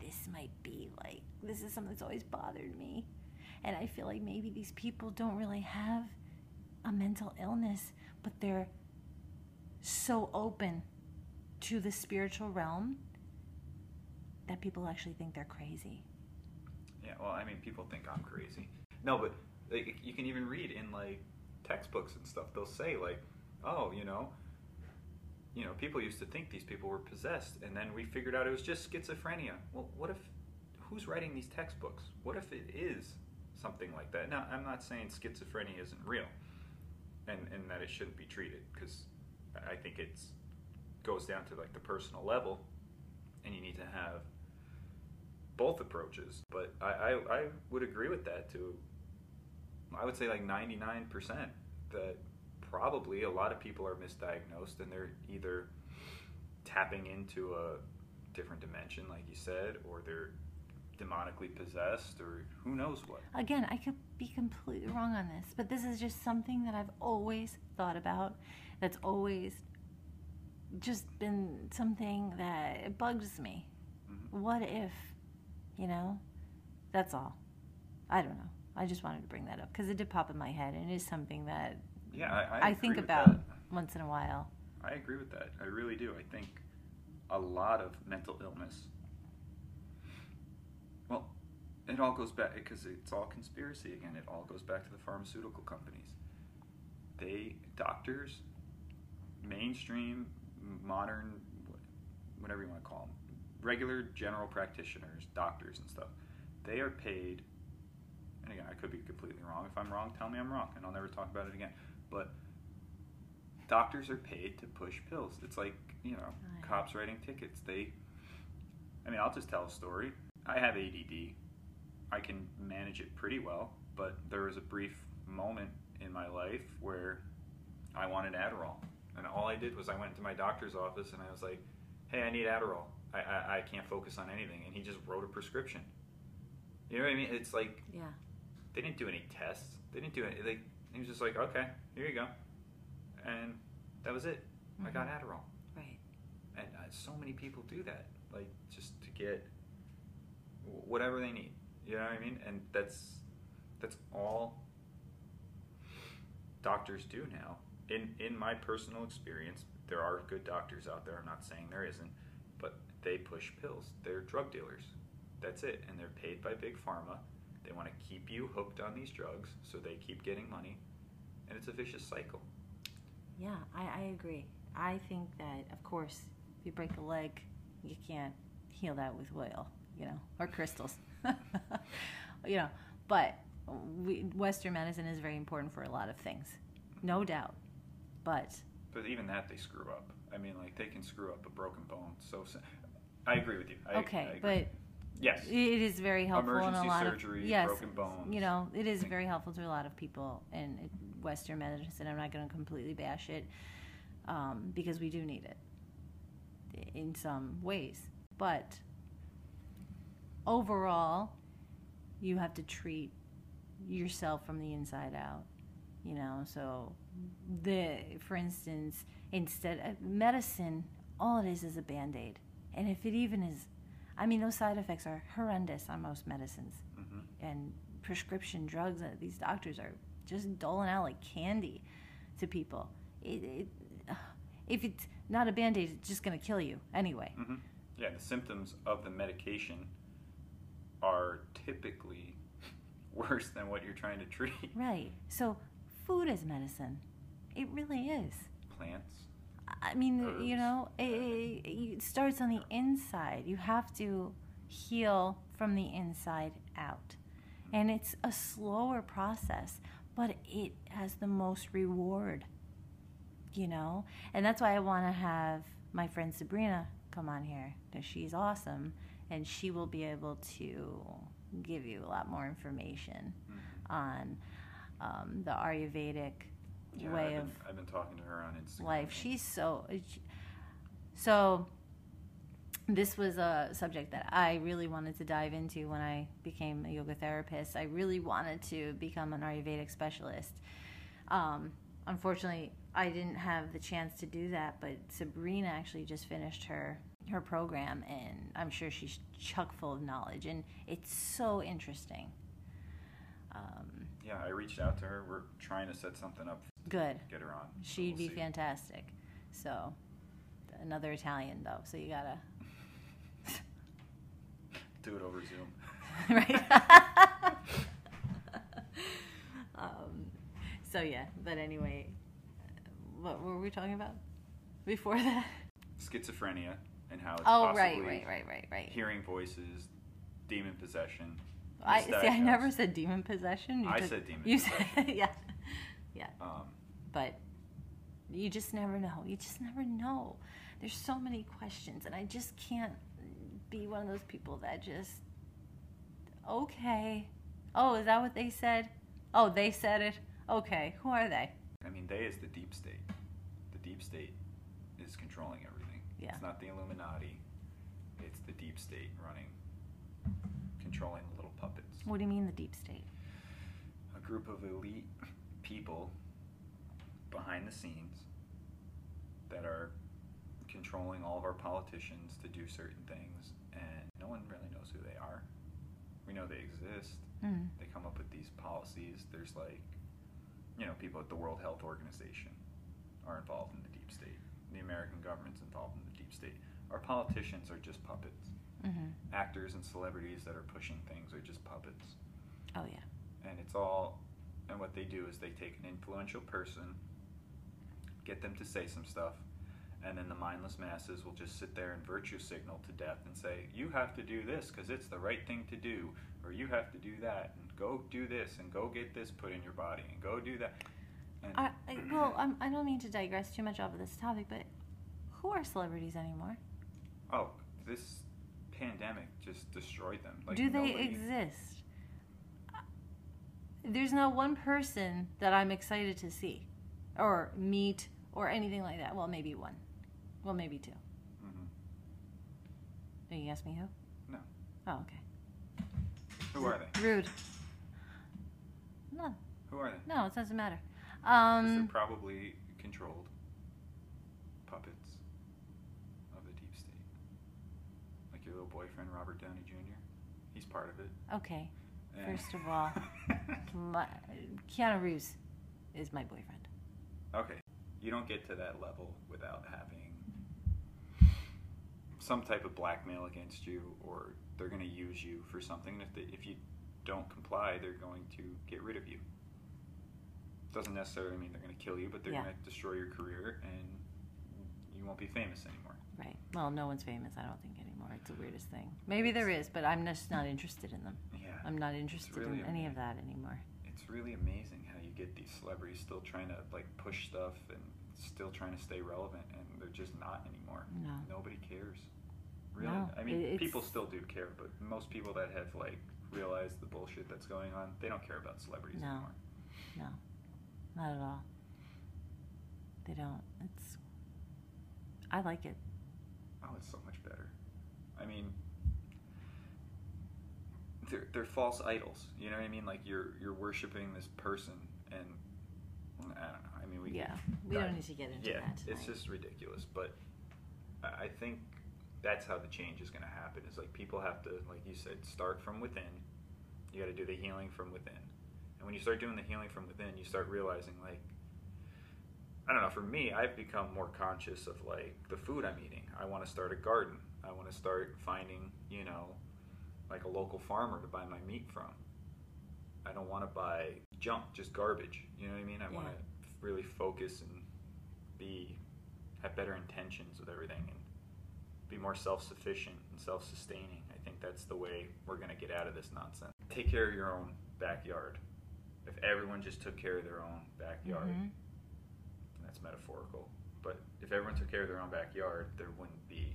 this might be like this is something that's always bothered me. And I feel like maybe these people don't really have a mental illness, but they're so open to the spiritual realm that people actually think they're crazy. Yeah, well, I mean, people think I'm crazy. No, but like, you can even read in like textbooks and stuff. They'll say like, "Oh, you know, you know, people used to think these people were possessed, and then we figured out it was just schizophrenia." Well, what if? Who's writing these textbooks? What if it is something like that? Now, I'm not saying schizophrenia isn't real, and and that it shouldn't be treated because I think it's goes down to like the personal level, and you need to have both approaches. But I, I, I would agree with that too. I would say like 99% that probably a lot of people are misdiagnosed and they're either tapping into a different dimension, like you said, or they're demonically possessed, or who knows what. Again, I could be completely wrong on this, but this is just something that I've always thought about. That's always just been something that bugs me. Mhm. What if, you know? That's all. I don't know. I just wanted to bring that up because it did pop in my head, and it is something that Yeah, I, I, I, think about that. once in a while. I agree with that. I really do. I think a lot of mental illness. Well, it all goes back because it's all conspiracy again. It all goes back to the pharmaceutical companies. They doctors, mainstream, modern, whatever you want to call them, regular general practitioners, doctors and stuff. They are paid. And again, I could be completely wrong. If I'm wrong, tell me I'm wrong, and I'll never talk about it again. But doctors are paid to push pills. It's like, you know, oh, Right. cops writing tickets. They, I mean, I'll just tell a story. I have ADD. I can manage it pretty well, but there was a brief moment in my life where I wanted Adderall. And all I did was I went to my doctor's office and I was like, hey, I need Adderall. I, I, I can't focus on anything. And he just wrote a prescription. You know what I mean? It's like Yeah. They didn't do any tests. They didn't do any. They, he was just like, okay, here you go, and that was it. I got Mhm. Adderall, Right. and uh, so many people do that, like just to get whatever they need. You know what I mean? And that's that's all doctors do now. In in my personal experience, there are good doctors out there. I'm not saying there isn't, but they push pills. They're drug dealers. That's it, and they're paid by big pharma. They want to keep you hooked on these drugs, so they keep getting money, and it's a vicious cycle. Yeah, I, I agree. I think that, of course, if you break a leg, you can't heal that with oil, you know, or crystals, you know. But we, Western medicine is very important for a lot of things. no doubt. But But even that they screw up. I mean, like they can screw up a broken bone. So, I agree with you. I, I okay, agree. but yes, it is very helpful in a lot surgery, of yes, broken bones. You know, it is very helpful to a lot of people in in Western medicine. I'm not going to completely bash it um, because we do need it in some ways, but overall, you have to treat yourself from the inside out. You know, so the for instance, instead of medicine, all it is is a band aid, and if it even is I mean, those side effects are horrendous on most medicines hmm and prescription drugs. That these doctors are just doling out like candy to people. It, it, if it's not a band aid, it's just going to kill you anyway. hmm Yeah, the symptoms of the medication are typically worse than what you're trying to treat. Right. So, food is medicine. It really is. Plants. I mean, you know, it, it, starts on the inside. You have to heal from the inside out. And it's a slower process, but it has the most reward, you know? And that's why I want to have my friend Sabrina come on here, because she's awesome, and she will be able to give you a lot more information Mhm. on um, the Ayurvedic Yeah, way I've of been, I've been talking to her on Instagram. life. She's so so. This was a subject that I really wanted to dive into when I became a yoga therapist. I really wanted to become an Ayurvedic specialist. Um, unfortunately, I didn't have the chance to do that, but Sabrina actually just finished her her program, and I'm sure she's chock full of knowledge, and it's so interesting. Um, Yeah, I reached out to her. We're trying to set something up. Good. Get her on. So She'd we'll be see. fantastic. So, another Italian though. So you gotta Do it over Zoom. right. um, so yeah, but anyway, what were we talking about before that? Schizophrenia and how it's Oh, possibly right, right, right, right, right. hearing voices, demon possession. I see. I never said demon possession. You I said demon You possession. said yeah, yeah. Um, but you just never know. You just never know. There's so many questions, and I just can't be one of those people that just, okay. Oh, is that what they said? Oh, they said it? Okay, who are they? I mean, they is the deep state. The deep state is controlling everything. Yeah. It's not the Illuminati. It's the deep state running, controlling the little puppets. What do you mean the deep state? A group of elite people behind the scenes that are controlling all of our politicians to do certain things, and no one really knows who they are. We know they exist. Mm. They come up with these policies. There's like, you know, people at the World Health Organization are involved in the deep state. The American government's involved in the deep state. Our politicians are just puppets. hmm Actors and celebrities that are pushing things are just puppets. Oh yeah. And it's all, and what they do is they take an influential person, get them to say some stuff, and then the mindless masses will just sit there and virtue signal to death and say, you have to do this because it's the right thing to do, or you have to do that, and go do this, and go get this put in your body, and go do that. And I, I, well, I'm, I don't mean to digress too much off of this topic, but who are celebrities anymore? oh, this pandemic just destroyed them. Like Do they nobody- exist? There's not one person that I'm excited to see or meet or anything like that. Well, maybe one. Well, maybe two. Mhm. Are you ask me who? No. Oh, okay. Who are they? Rude. No, Who are they? no, it doesn't matter. 'Cause they're Um, probably controlled puppets of the deep state. Like your little boyfriend, Robert Downey Jr. He's part of it. okay. First of all, my, Keanu Reeves is my boyfriend. okay. You don't get to that level without having some type of blackmail against you, or they're going to use you for something. If they, if you don't comply, they're going to get rid of you. Doesn't necessarily mean they're going to kill you, but they're Yeah. going to destroy your career, and you won't be famous anymore. Right. Well, no one's famous, I don't think, anymore. It's the weirdest thing. Maybe there is, but I'm just not interested in them. Yeah. I'm not interested really in any of that anymore. It's really amazing how you you get these celebrities still trying to like push stuff and still trying to stay relevant, and they're just not anymore. No. Nobody cares. Really? No, I mean, it's- people still do care, but most people that have like realized the bullshit that's going on, they don't care about celebrities No. anymore. No, not at all. They don't. It's. I like it. Oh, it's so much better. I mean, they're they're false idols. You know what I mean? Like you're you're worshiping this person, and I don't know. I mean, we Yeah, we don't need to get into yeah, that it's just ridiculous. But I I think that's how the change is going to happen. Is like people have to, like you said, start from within. You got to do the healing from within, and when you start doing the healing from within, you start realizing like. I don't know. For me, I've become more conscious of like the food I'm eating. I want to start a garden. I want to start finding, you know, like a local farmer to buy my meat from. I don't want to buy junk, just garbage. You know what I mean? I want to really focus and be have better intentions with everything and be more self-sufficient and self-sustaining. I think that's the way we're going to get out of this nonsense. Take care of your own backyard. If everyone just took care of their own backyard, Mhm. Metaphorical. But if everyone took care of their own backyard, there wouldn't be,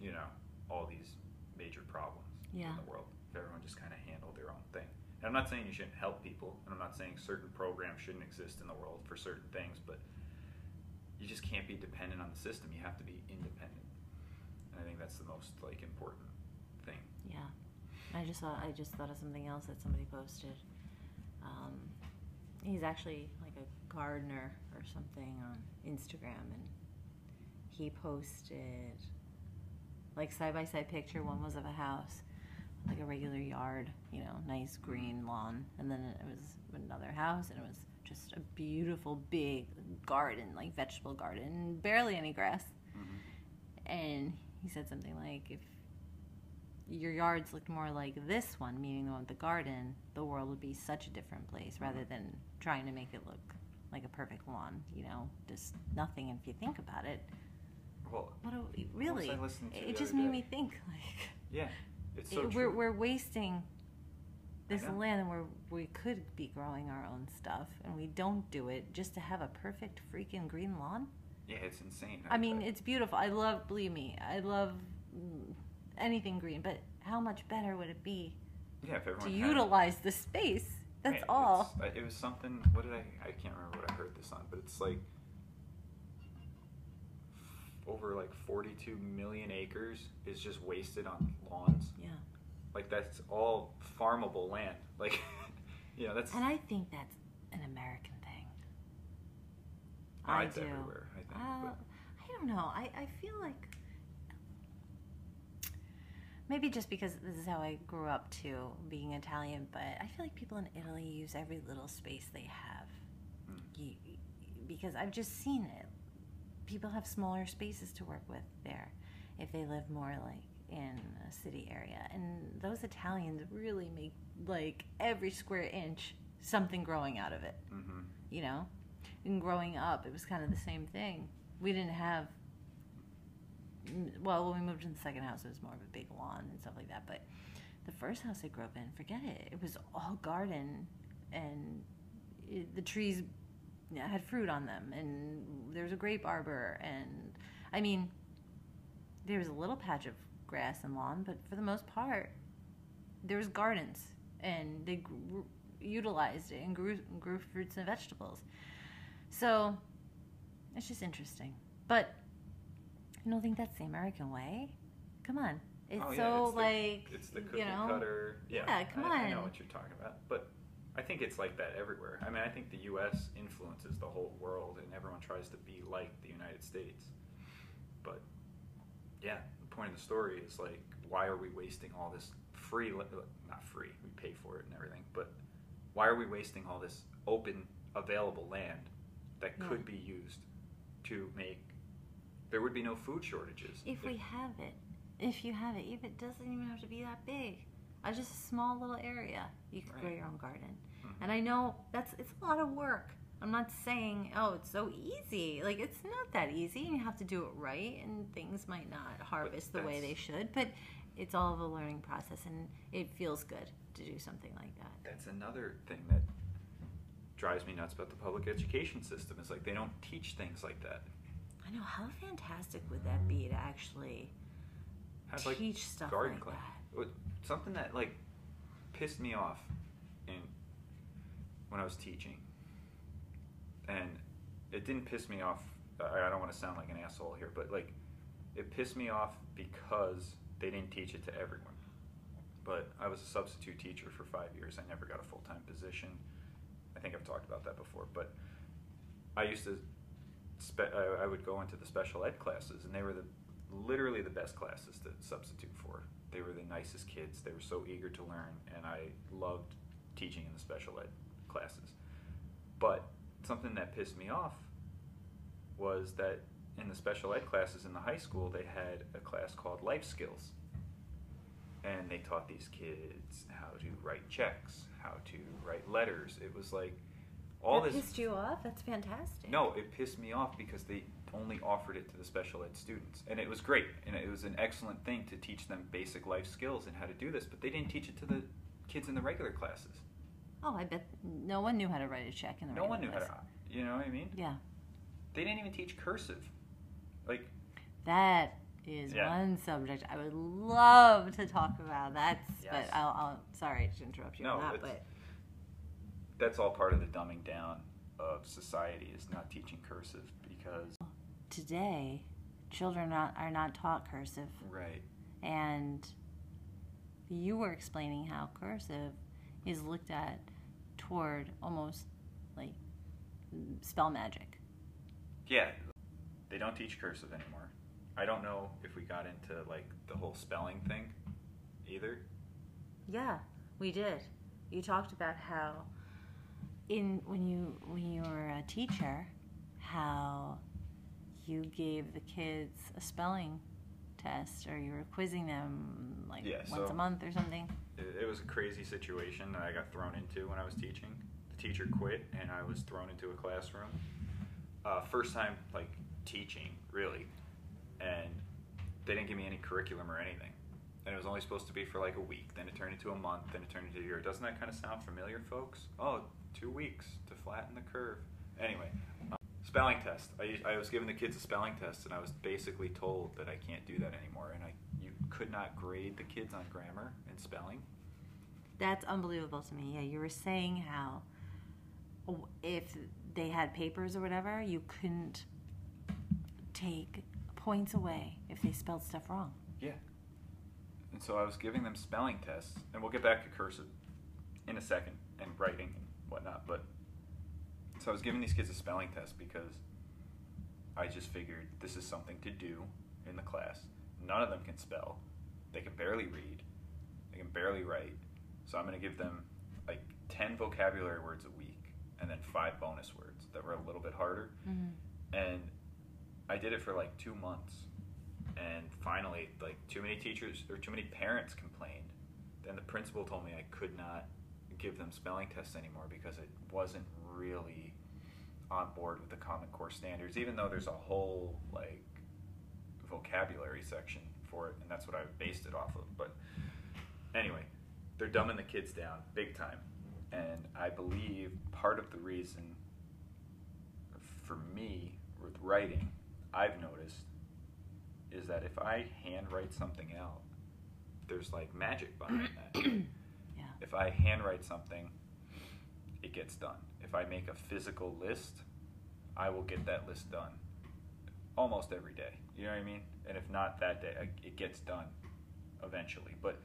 you know, all these major problems Yeah. in the world. If everyone just kind of handled their own thing. And I'm not saying you shouldn't help people, and I'm not saying certain programs shouldn't exist in the world for certain things, but you just can't be dependent on the system. You have to be independent. And I think that's the most like important thing. Yeah, I just thought I just thought of something else that somebody posted. Um, he's actually like a gardener or something on Instagram, and he posted like side by side picture. One was of a house, like a regular yard, you know, nice green lawn, and then it was another house, and it was just a beautiful big garden, like vegetable garden, barely any grass and he said something like if your yards looked more like this one meaning the one with the garden the world would be such a different place rather Mhm. than trying to make it look like a perfect lawn you know just nothing if you think about it Well, what do we, really I it just made day? me think like yeah, it's so it- we're, true. we're wasting this land where we could be growing our own stuff and we don't do it just to have a perfect freaking green lawn yeah, it's insane. I mean, it's beautiful. I love, believe me, I love anything green, but how much better would it be yeah, to utilize the space? That's all. it's- uh, It was something. What did I? I can't remember what I heard this on, but it's like over like 42 million acres is just wasted on lawns. Yeah. Like that's all farmable land. Like, you know, that's And I think that's an American thing. Oh, I do. everywhere. I think. Uh, I don't know. I, I feel like maybe just because this is how I grew up too, being Italian, but I feel like people in Italy use every little space they have. Mm. You, because I've just seen it. People have smaller spaces to work with there if they live more like in a city area. And those Italians really make like every square inch something growing out of it mhm. you know and growing up it was kind of the same thing we didn't have well when we moved to the second house it was more of a big lawn and stuff like that but the first house i grew up in forget it it was all garden and it, the trees had fruit on them and there was a grape arbor and i mean there was a little patch of grass and lawn but for the most part there was gardens and they grew, utilized it and grew, grew fruits and vegetables. So it's just interesting but i don't think that's the american way come on it's Oh, yeah, so the- like it's the cookie you know cutter. Yeah, Yeah, come I, I know what you're talking about, but I think it's like that everywhere. I mean, I think the U.S. influences the whole world, and everyone tries to be like the United States. But yeah, the point of the story is like, why are we wasting all this free? Not free, we pay for it and everything, but why are we wasting all this open, available land that Yeah. could be used to make? There would be no food shortages. If we have it. If you have it. If it doesn't even have to be that big. Uh, just a small little area. You could grow your own garden. Mhm. and i know that's it's a lot of work. I'm not saying oh it's so easy. Like it's not that easy and you have to do it right and things might not harvest the way they should but it's all of a learning process and it feels good to do something like that. That's another thing that drives me nuts about the public education system is like they don't teach things like that. I know how fantastic would that be to actually Have like teach stuff garden like class. that. Something that like pissed me off in when I was teaching, and it didn't piss me off. I don't want to sound like an asshole here, but like it pissed me off because they didn't teach it to everyone. But I was a substitute teacher for five years. I never got a full time position. I think I've talked about that before. But I used to, I uh, I would go into the special ed classes, and they were the literally the best classes to substitute for. They were the nicest kids. They were so eager to learn, and I loved teaching in the special ed classes. But something that pissed me off was that in the special ed classes in the high school, they had a class called life skills. And they taught these kids how to write checks, how to write letters. It was like all that this. pissed you off? That's fantastic. No, it pissed me off because they only offered it to the special ed students. And it was great. And it was an excellent thing to teach them basic life skills and how to do this. But they didn't teach it to the kids in the regular classes. Oh, I bet no one knew how to write a check in the No one knew regular how to, you know what I mean? Yeah, They didn't even teach cursive. Like, that is Yeah. one subject I would love to talk about. That's Yes. but I'll, I'll sorry to interrupt you No, on that, but that's all part of the dumbing down of society is not teaching cursive because. today children are not, are not taught cursive Right. and you were explaining how cursive is looked at toward almost like spell magic. Yeah. They don't teach cursive anymore. I don't know if we got into like the whole spelling thing either. Yeah, we did. You talked about how in when you when you were a teacher, how you gave the kids a spelling test or you were quizzing them like Yeah, once so- a month or something. It, it was a crazy situation that I got thrown into when I was teaching. The teacher quit, and I was thrown into a classroom. Uh, first time like teaching, really, and they didn't give me any curriculum or anything. And it was only supposed to be for like a week. Then it turned into a month. Then it turned into a year. Doesn't that kind of sound familiar, folks? Oh, two weeks to flatten the curve. Anyway, uh, spelling test. I, I was giving the kids a spelling test, and I was basically told that I can't do that anymore. And I you could not grade the kids on grammar and spelling. That's unbelievable to me. Yeah, you were saying how if they had papers or whatever, you couldn't take points away if they spelled stuff wrong. Yeah. And so I was giving them spelling tests, and we'll get back to cursive in a second and writing and whatnot. But so I was giving these kids a spelling test because I just figured this is something to do in the class. None of them can spell. They can barely read. They can barely write. So I'm going to give them like 10 vocabulary words a week and then five bonus words that were a little bit harder. Mm-hmm. And I did it for like two months. And finally, like too many teachers or too many parents complained. Then the principal told me I could not give them spelling tests anymore because it wasn't really on board with the Common Core standards, even though there's a whole like vocabulary section for it, and that's what I based it off of. But anyway, they're dumbing the kids down big time. And I believe part of the reason for me with writing, I've noticed, is that if I handwrite something out, there's like magic behind that. Yeah. If I handwrite something, it gets done. If I make a physical list, I will get that list done almost every day. You know what I mean? And if not that day, it gets done eventually. But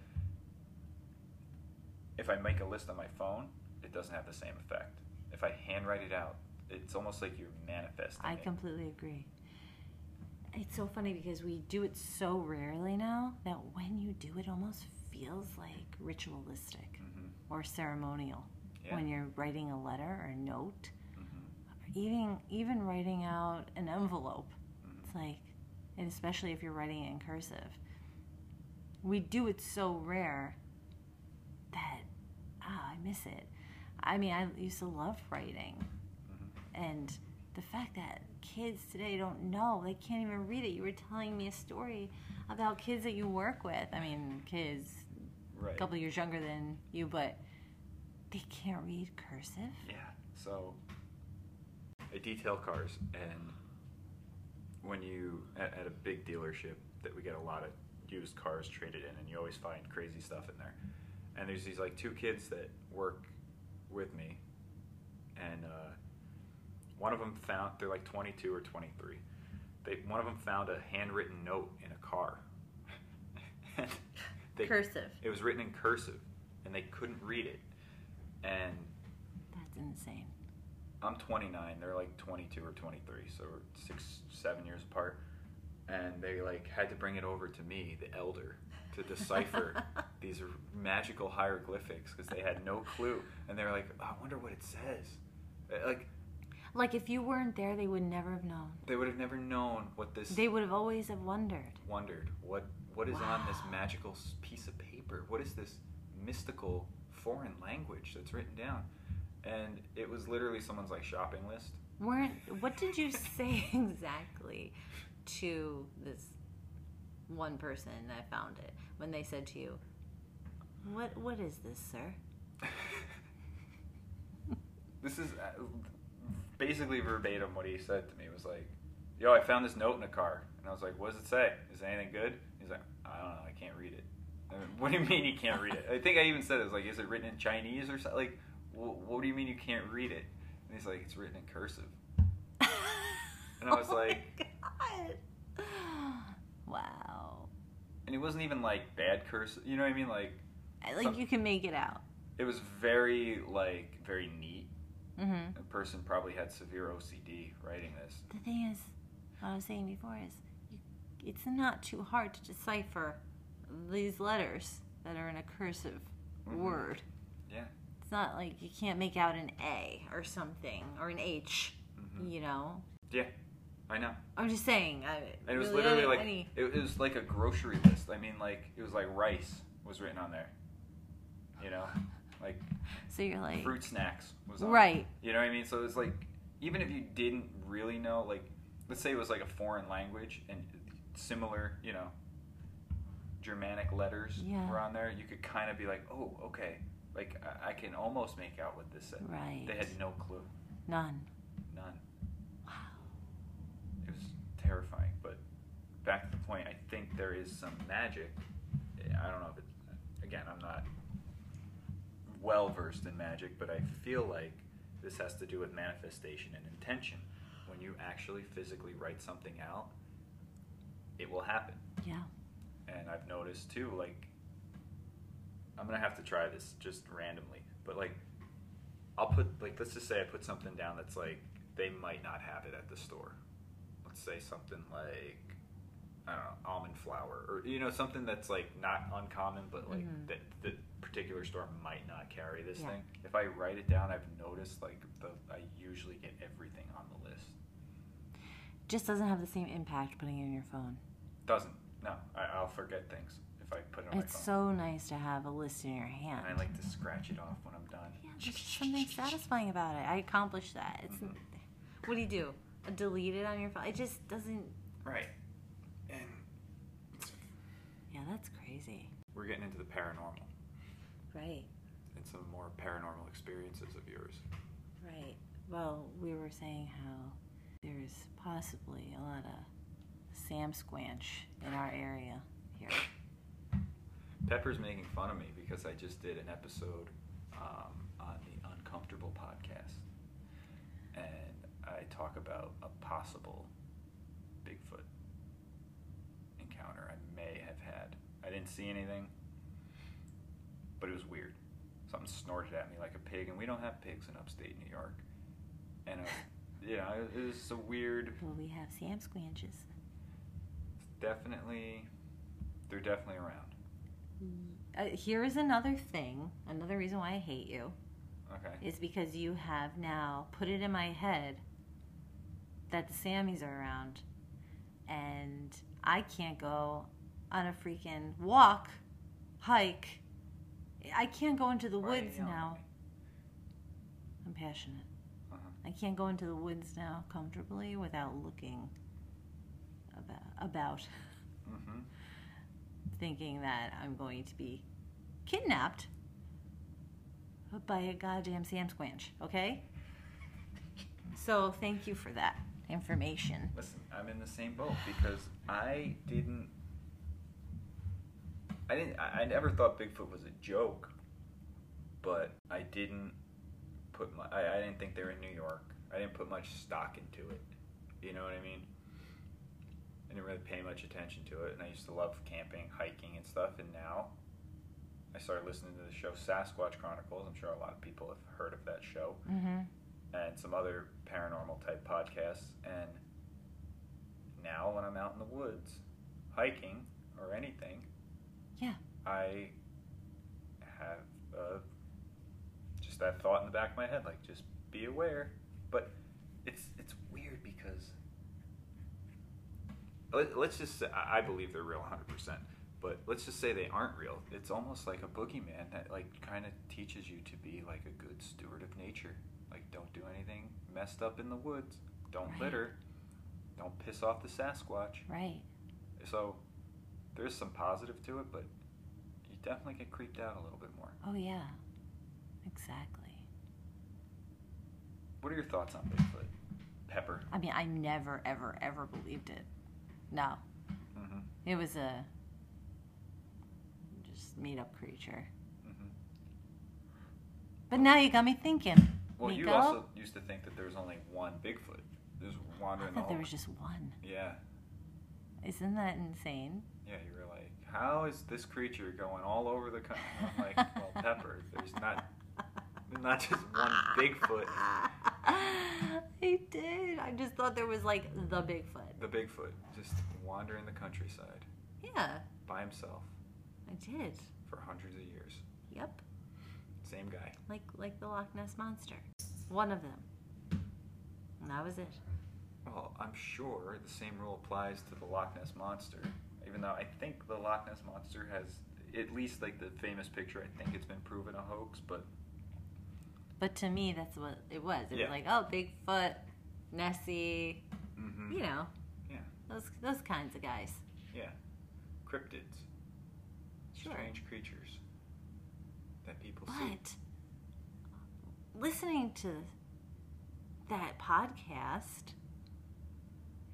if I make a list on my phone, it doesn't have the same effect. If I handwrite it out, it's almost like you're manifesting I it. completely agree. It's so funny because we do it so rarely now that when you do it, almost feels like ritualistic Mhm. or ceremonial. Yeah. When you're writing a letter or a note, Mhm. even even writing out an envelope, Mhm. it's like, and especially if you're writing it in cursive, we do it so rare that ah, I miss it. I mean, I used to love writing, Mhm. and the fact that kids today don't know, they can't even read it. You were telling me a story about kids that you work with. I mean, kids Right. a couple years younger than you, but they can't read cursive. Yeah. So I detail cars, and when you at, at a big dealership that we get a lot of used cars traded in, and you always find crazy stuff in there. And there's these like two kids that work with me, and uh, one of them found they're like 22 or 23. They one of them found a handwritten note in a car. They- Cursive. It was written in cursive, and they couldn't read it. And That's insane. I'm 29. They're like 22 or 23, so we're six, seven years apart. And they like had to bring it over to me, the elder, to decipher these magical hieroglyphics because they had no clue. And they were like, "I wonder what it says." Uh, Like Like if you weren't there, they would never have known. they would have never known what this. They would have always have wondered. wondered what what is on this magical piece of paper. What is this mystical foreign language that's written down? And it was literally someone's like shopping list. Weren't what did you say exactly to this one person that found it when they said to you, "What what is this, sir?" this is uh, basically verbatim what he said to me. Was like, "Yo, I found this note in a car," and I was like, "What does it say? Is it anything good?" He's like, "I don't know. I can't read it." I mean, what do you mean you can't read it? I think I even said it was like, "Is it written in Chinese or something?" Like, wh- what do you mean you can't read it? And he's like, "It's written in cursive." And I was Oh my like- God. "Wow." And it wasn't even like bad cursive. You know what I mean? Like, Like Some- you can make it out. it was very like very neat. Hmm A person probably had severe OCD writing this. The thing is, what I was saying before is, you, it's not too hard to decipher these letters that are in a cursive Mhm. word. Yeah. It's not like you can't make out an A or something or an H. hmm You know, Yeah, I know. I'm just saying. I, And it was really literally like any- it, it was like a grocery list. I mean, like it was like rice was written on there. You know, like so you're like fruit snacks was on. right. You know what I mean? So it's like even if you didn't really know, like let's say it was like a foreign language and similar, you know, Germanic letters Yeah. were on there, you could kind of be like, oh, okay, like I, I can almost make out what this said. Right. They had no clue, None. none. Wow. it was terrifying. But back to the point, I think there is some magic. I don't know if it. Again, I'm not well versed in magic, but I feel like this has to do with manifestation and intention. When you actually physically write something out, it will happen. Yeah. And I've noticed too, like, I'm gonna have to try this just randomly, but like, I'll put, like, let's just say I put something down that's like, they might not have it at the store. Let's say something like, I don't know, almond flour, or, you know, something that's like not uncommon, but like Mhm. that the particular store might not carry this Yeah. thing. If I write it down, I've noticed like the, I usually get everything on the list. Just doesn't have the same impact putting it in your phone. Doesn't, no, I, I'll forget things if I put it on It's my phone. so nice to have a list in your hand. And I like to scratch it off when I'm done. Yeah, there's something satisfying about it. I accomplished that. It's Mhm. what do you do? Delete it on your phone? It just doesn't. Right. Yeah, that's crazy. we're getting into the paranormal Right. and some more paranormal experiences of yours. Right. Well, we were saying how there's possibly a lot of Sam Squanch in our area here. Pepper's making fun of me because I just did an episode um, on the Uncomfortable podcast. And I talk about a possible Bigfoot encounter I may have had. I didn't see anything, but it was weird. Something snorted at me like a pig, and we don't have pigs in upstate New York. And, uh, yeah, it it was a weird, Well, we have Sam Squanches. definitely, they're definitely around. Uh, here is another thing, another reason why I hate you, Okay. is because you have now put it in my head that the Sammys are around, and I can't go on a freaking walk, hike. I can't go into the you woods now. I'm passionate. Uh-huh. I can't go into the woods now comfortably without looking about, about Mm-hmm. thinking that I'm going to be kidnapped by a goddamn Sam Squanch, okay? So thank you for that information. Listen, I'm in the same boat because I didn't. I didn't. I never thought Bigfoot was a joke, but I didn't put my. I, I didn't think they were in New York. I didn't put much stock into it. You know what I mean? I didn't really pay much attention to it, and I used to love camping, hiking, and stuff. And now, I started listening to the show Sasquatch Chronicles. I'm sure a lot of people have heard of that show Mm-hmm. and some other paranormal type podcasts. And now, when I'm out in the woods, hiking or anything, Yeah. I have uh, just that thought in the back of my head, like just be aware. But it's it's weird because let, let's just say I believe they're real 100. percent But let's just say they aren't real. It's almost like a boogeyman that like kind of teaches you to be like a good steward of nature. Like don't do anything messed up in the woods. Don't Right. litter. Don't piss off the Sasquatch. Right. So there's some positive to it, but you definitely get creeped out a little bit more. Oh yeah. Exactly. What are your thoughts on Bigfoot? Pepper. I mean, I never, ever, ever believed it. No, Mm-hmm. it was a just made-up creature. Mm-hmm. But now you got me thinking. Well, you also used to think that there was only one Bigfoot. There's I wandering the thought there was just one. Yeah, Isn't that insane? Yeah. You were like, how is this creature going all over the country? I'm like, well, Pepper. There's not not just one Bigfoot. I did. I just thought there was like the Bigfoot. The Bigfoot just wandering the countryside Yeah, by himself I did. for hundreds of years. Yep. Same guy. Like like the Loch Ness monster. One of them. And that was it. Well, I'm sure the same rule applies to the Loch Ness monster. Even though I think the Loch Ness monster has at least like the famous picture. I think it's been proven a hoax, but But to me, that's what it was. It Yeah. was like, oh, Bigfoot, Nessie, hmm you know, yeah, those those kinds of guys. yeah, cryptids, Sure. strange creatures that people see. But listening to that podcast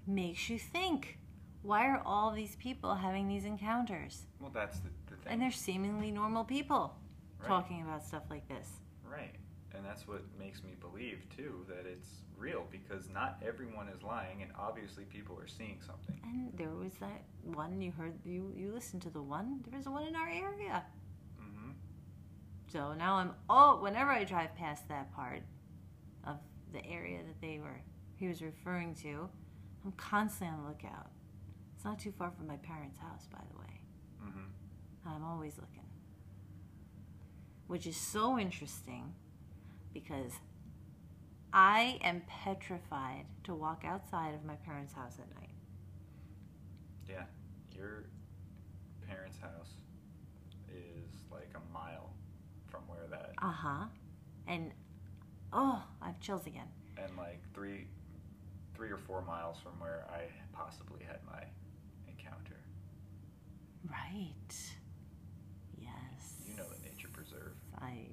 makes you think. Why are all these people having these encounters? Well, that's the, the thing, And they're seemingly normal people Right. talking about stuff like this. right? And that's what makes me believe too that it's real because not everyone is lying, and obviously people are seeing something. And there was that one you heard you you listened to the one. There was one in our area. Mm-hmm. So now I'm oh whenever I drive past that part of the area that they were he was referring to, I'm constantly on the lookout. It's not too far from my parents' house, by the way. hmm I'm always looking. Which is so interesting because I am petrified to walk outside of my parents' house at night. Yeah, your parents' house is like a mile from where that, Uh huh. And oh, I have chills again. and like three, three or four miles from where I possibly had my. Right. Yes. You know the nature preserve. I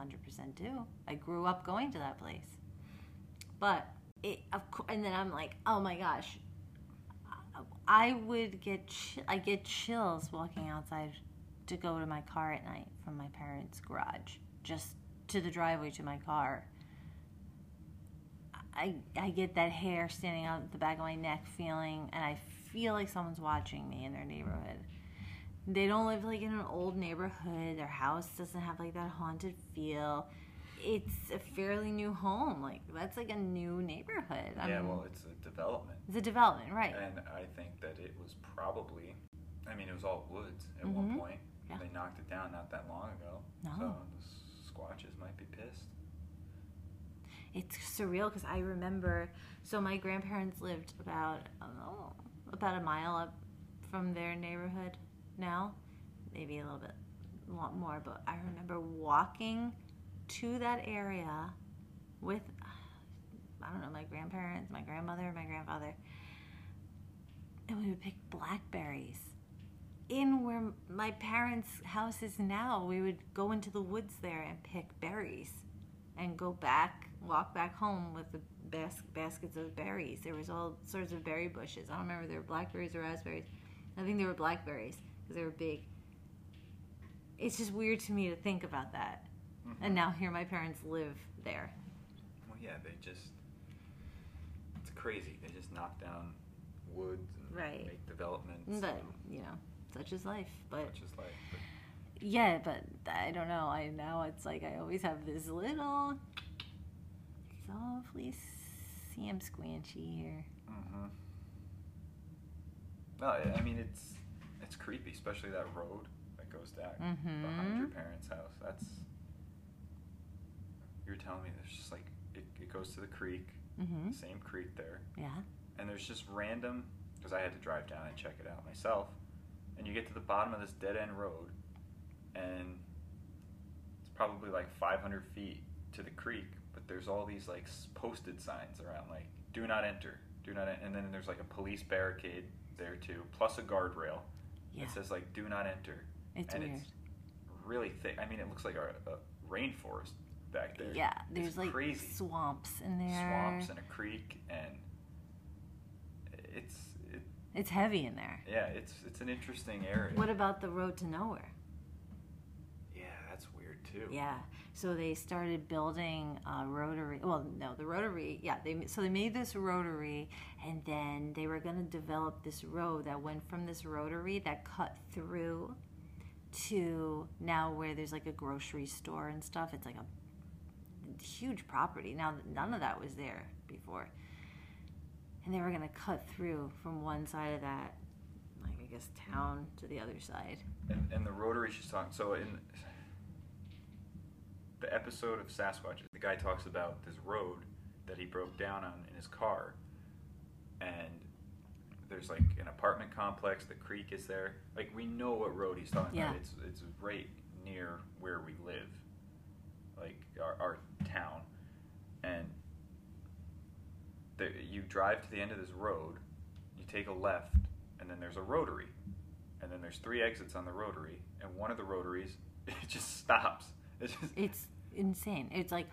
100% do. I grew up going to that place. But it of course, and then I'm like, "Oh my gosh. I would get I get chills walking outside to go to my car at night from my parents' garage just to the driveway to my car. I I get that hair standing out the back of my neck feeling and I feel like someone's watching me in their neighborhood they don't live like in an old neighborhood their house doesn't have like that haunted feel it's a fairly new home like that's like a new neighborhood I yeah, mean, well, it's a development, it's a development right and I think that it was probably, I mean, it was all woods at one Mhm. point. Yeah. They knocked it down not that long ago. No. So the squatches might be pissed. it's surreal because I remember. So my grandparents lived about know, about a mile up from their neighborhood. Now, maybe a little bit, a lot more. But I remember walking to that area with I don't know my grandparents, my grandmother, my grandfather, and we would pick blackberries. In where my parents' house is now, we would go into the woods there and pick berries and go back, walk back home with the bas- baskets of berries. There was all sorts of berry bushes. I don't remember if they were blackberries or raspberries. I think they were blackberries because they were big. It's just weird to me to think about that. Mm-hmm. And now here my parents live there. Well, yeah, they just. It's crazy. They just knock down woods and Right. make developments. But, you know, such is life. But such is life. But yeah, but I don't know. I now it's like I always have this little softly Sam squanchy here. Mm-hmm. No, I I mean it's it's creepy, especially that road that goes down behind your parents' house. That's you're telling me there's just like it, it goes to the creek, Mm-hmm. the same creek there, Yeah. and there's just random because I had to drive down and check it out myself, and you get to the bottom of this dead end road, and it's probably like 500 feet to the creek, there's all these like posted signs around like "Do not enter," "Do not," en-, and then there's like a police barricade there too, plus a guardrail Yeah. that says like "Do not enter," It's and weird. it's really thick. I mean, it looks like a, a rainforest back there. Yeah, It's there's like crazy swamps in there. swamps and a creek, and it's it, It's heavy in there. yeah, it's it's an interesting area. What about the road to nowhere? Yeah, that's weird too. Yeah. So they started building a rotary. Well, no, the rotary. Yeah. They so they made this rotary, and then they were going to develop this road that went from this rotary that cut through to now where there's like a grocery store and stuff. It's like a huge property. Now none of that was there before, and they were going to cut through from one side of that, like I guess town to the other side. And, and the rotary she's talking. So in the episode of Sasquatch, the guy talks about this road that he broke down on in his car, and there's like an apartment complex. The creek is there. Like we know what road he's talking Yeah. about. It's it's right near where we live, like our, our town, and the, you drive to the end of this road. You take a left, and then there's a rotary, and then there's three exits on the rotary, and one of the rotaries it just stops. It's just It's insane. It's like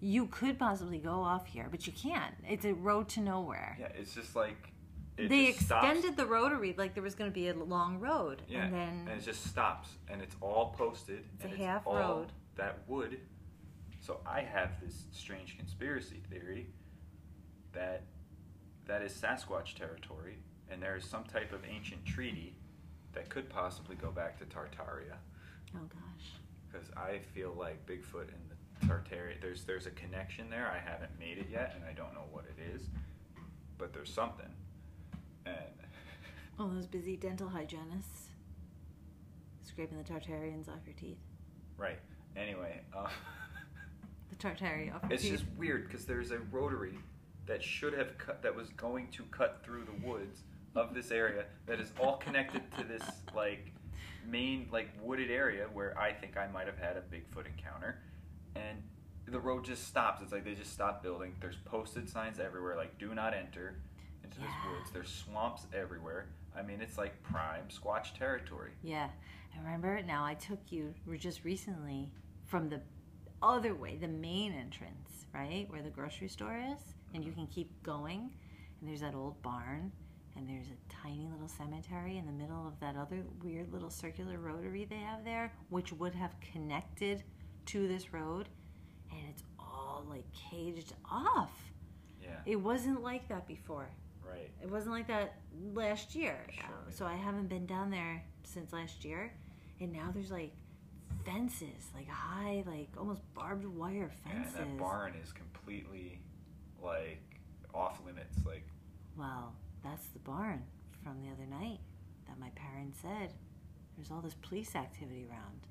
you could possibly go off here, but you can't. It's a road to nowhere. yeah, it's just like it they just stops. extended the rotary like there was going to be a long road, Yeah, and then and it just stops, and it's all posted. It's a and half all road. That wood. So I have this strange conspiracy theory that that is Sasquatch territory, and there is some type of ancient treaty that could possibly go back to Tartaria, oh gosh, because I feel like Bigfoot and the Tartaria. There's there's a connection there. I haven't made it yet, and I don't know what it is, but there's something, and. all those busy dental hygienists scraping the Tartarians off your teeth. Right. Anyway, uh, The Tartaria off your it's teeth. It's just weird because there's a rotary that should have cut, that was going to cut through the woods of this area that is all connected to this like main like wooded area where I think I might have had a Bigfoot encounter, and the road just stops. It's like they just stop building. There's posted signs everywhere like "Do not enter" into this woods. There's swamps everywhere. I mean, it's like prime Squatch territory. Yeah, I remember it now. I took you just recently from the other way, the main entrance, right, where the grocery store is, and you mm-hmm. can keep going. And there's that old barn, and there's a tiny little cemetery in the middle of that other weird little circular rotary they have there, which would have connected to this road, and it's all like caged off. Yeah. It wasn't like that before. Right. It wasn't like that last year. Sure. Um, so I haven't been down there since last year. And now there's like fences, like high, like almost barbed wire fences. Yeah, and that barn is completely like off limits. Like Well, the barn from the other night that my parents said. There's all this police activity around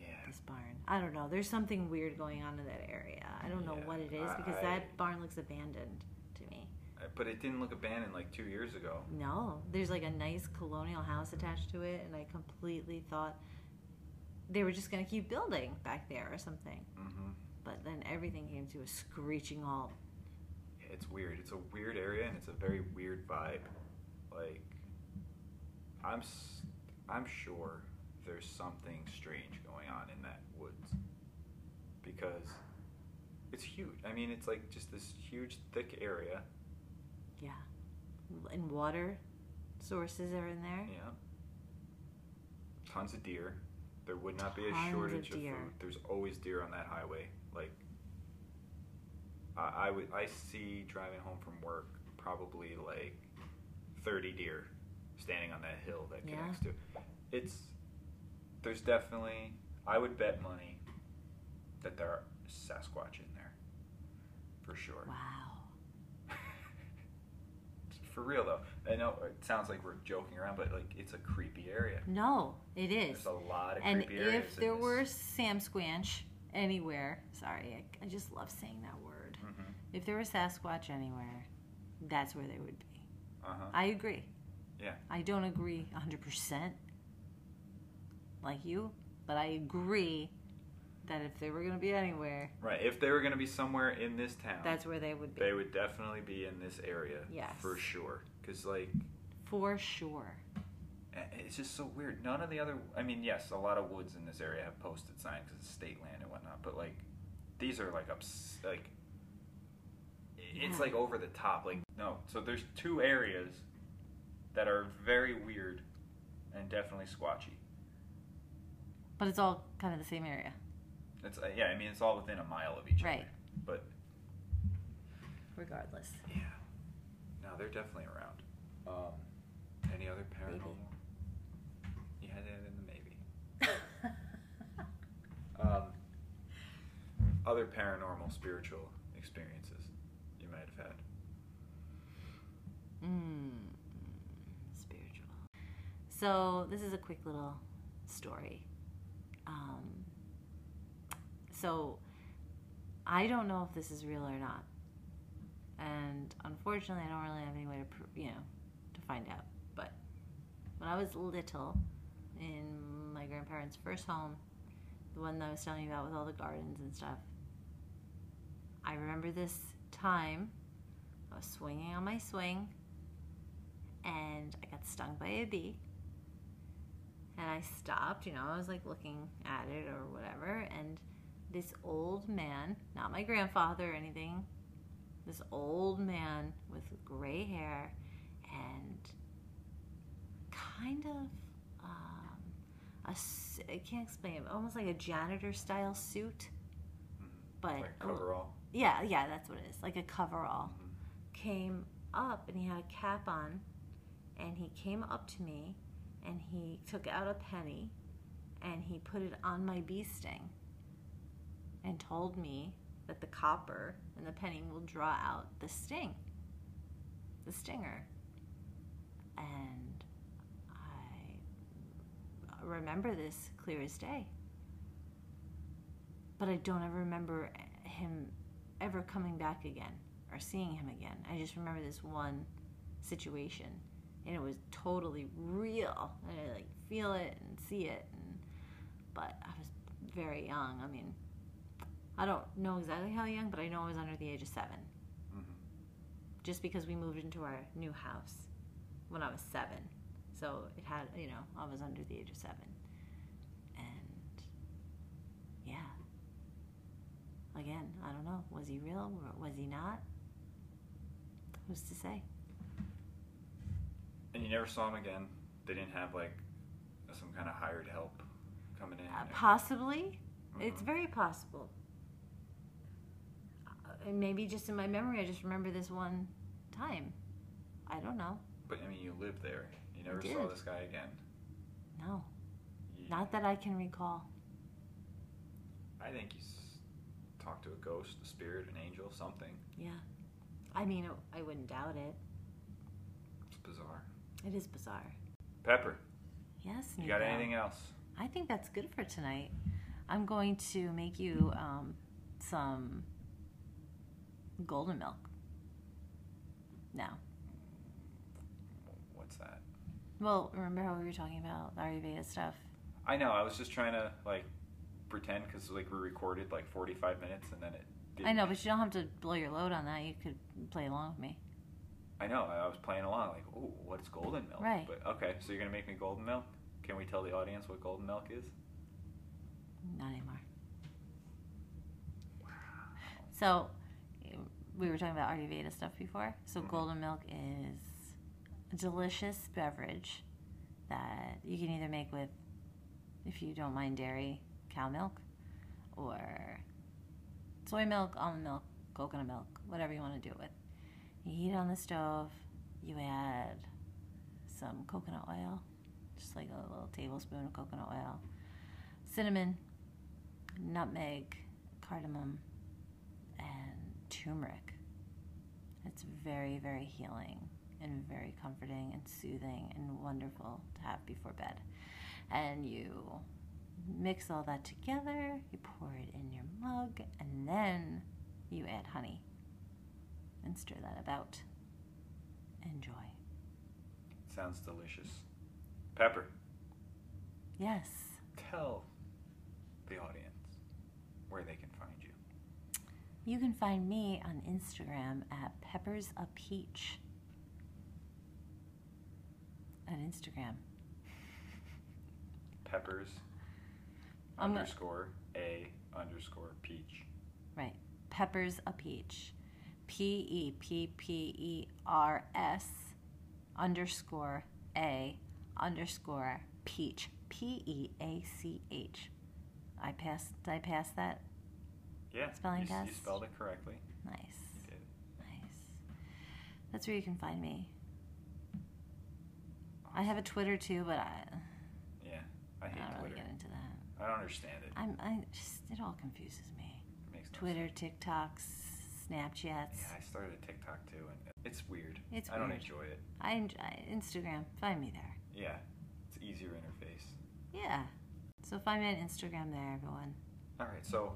yeah, this barn. I don't know. There's something weird going on in that area. I don't know what it is because I- that barn looks abandoned to me. But it didn't look abandoned like two years ago. No, there's like a nice colonial house attached to it, and I completely thought they were just gonna keep building back there or something. hmm But then everything came to a screeching halt. It's weird. It's a weird area and it's a very weird vibe. Like I'm, I'm sure there's something strange going on in that woods because It's huge. I mean, it's like just this huge, thick area. Yeah. And water sources are in there. Yeah. Tons of deer. There would not be a Tons of shortage of, deer. food. There's always deer on that highway. Like, I, I would I see driving home from work probably like 30 deer standing on that hill that Yeah. connects to. It's there's definitely I would bet money that there are Sasquatch in there for sure. Wow. For real though, I know it sounds like we're joking around, but like it's a creepy area. No, it is. There's a lot of And creepy areas. if there were Sam Squanch anywhere, sorry, I, I just love saying that word. If there was Sasquatch anywhere, that's where they would be. Uh-huh. I agree. Yeah. I don't agree 100% like you, but I agree that if they were going to be anywhere, Right. If they were going to be somewhere in this town, that's where they would be. they would definitely be in this area. Yes. For sure. Because, like, For sure. it's just so weird. None of the other. I mean, yes, a lot of woods in this area have posted signs because it's state land and whatnot, but, like, these are, like, ups. Like, it's, like, over the top. Like, no. So there's two areas that are very weird and definitely squatchy. But it's all kind of the same area. It's, uh, yeah, I mean, it's all within a mile of each Right. other. But, Regardless. Yeah. No, they're definitely around. Um, any other paranormal? Maybe. You had that in the maybe. Um, other paranormal, spiritual experiences might have had. Mm, spiritual. So this is a quick little story. Um, so I don't know if this is real or not, and unfortunately, I don't really have any way to you know to find out. But when I was little, in my grandparents' first home, the one that I was telling you about with all the gardens and stuff, I remember this time I was swinging on my swing and I got stung by a bee. And I stopped, you know, I was like looking at it or whatever. And this old man, not my grandfather or anything, this old man with gray hair and kind of, um, a I can't explain it, almost like a janitor style suit. Mhm. But like coverall. Yeah, yeah, that's what it is. Like a coverall. Mhm. Came up and he had a cap on, and he came up to me, and he took out a penny, and he put it on my bee sting, and told me that the copper and the penny will draw out the sting, the stinger, and I remember this clear as day. But I don't ever remember him ever coming back again or seeing him again. I just remember this one situation and it was totally real. And I like feel it and see it and but I was very young. I mean, I don't know exactly how young, but I know I was under the age of 7 Mhm. just because we moved into our new house when I was seven. So it had, you know, I was under the age of seven. And yeah. Again, I don't know. Was he real? Was he not? Who's to say? And you never saw him again. They didn't have like some kind of hired help coming in. Uh, possibly. It's Mhm. very possible. Uh, maybe just in my memory, I just remember this one time. I don't know. But I mean, you lived there. You never saw this guy again. No. You- Not that I can recall. I think you talked to a ghost, a spirit, an angel, something. Yeah. I mean, I wouldn't doubt it. It's bizarre. It is bizarre. Pepper, Yes. you got anything else? I think that's good for tonight. I'm going to make you um, some golden milk. Now, What's that? well, remember how we were talking about the Ayurveda stuff? I know. I was just trying to like pretend because like we recorded like 45 minutes and then it. Didn't. I know, but you don't have to blow your load on that. You could play along with me. I know. I was playing along like, ooh, what's golden milk? Right. But okay, so you're gonna make me golden milk? Can we tell the audience what golden milk is? Not anymore. Wow. So we were talking about Ayurveda stuff before. So Mhm. golden milk is a delicious beverage that you can either make with, if you don't mind dairy, cow milk, or soy milk, almond milk, coconut milk, whatever you want to do it with. You heat it on the stove. You add some coconut oil, just like a little tablespoon of coconut oil, cinnamon, nutmeg, cardamom, and turmeric. It's very, very healing and very comforting and soothing and wonderful to have before bed. And you mix all that together, you pour it in your mug, and then you add honey and stir that about. Enjoy. Sounds delicious. Pepper, Yes. tell the audience where they can find you. You can find me on Instagram at Peppers a Peach. At Instagram. Peppers I'm underscore a underscore peach. Right. Peppers a Peach. P E P P E R S underscore A underscore peach. P E A C H. I passed. Did I pass that? Yeah, Spelling you, s- you test? spelled it correctly. Nice. You did. Nice. That's where you can find me. I have a Twitter too, but I, Yeah, I hate I don't really get into that. I don't understand it. I'm. I just. It all confuses me. It makes no Twitter, sense. TikToks, Snapchats. Yeah, I started a TikTok too, and it's weird. It's I don't enjoy it. I enjoy Instagram. Find me there. Yeah, it's easier interface. Yeah. So find me on Instagram there, everyone. All right, so,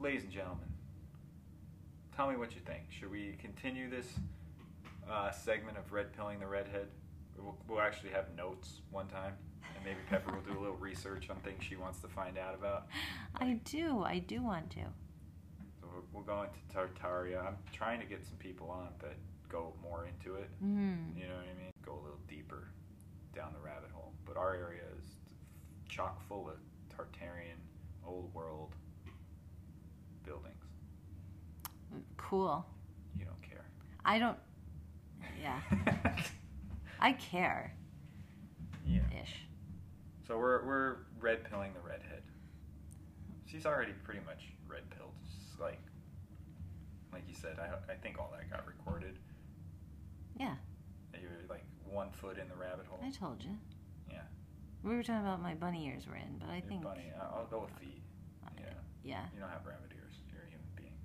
ladies and gentlemen, tell me what you think. Should we continue this uh, segment of red pilling the redhead? We'll, we'll actually have notes one time, and maybe Pepper will do a little research on things she wants to find out about. I do. I do want to. So we'll, go into Tartaria. I'm trying to get some people on that go more into it. Mm. You know what I mean? Go a little deeper down the rabbit hole. But our area is chock full of Tartarian, old world buildings. Cool. You don't care. I don't. Yeah. I care. yeah. Ish. So we're we're red pilling the redhead. She's already pretty much red pilled. Just like like you said, I I think all that got recorded. Yeah. You were like one foot in the rabbit hole. I told you. Yeah. We were talking about my bunny ears were in, but I You're think. bunny. I- I'll go with feet. Yeah. Yeah. You don't have rabbit ears. You're a human being.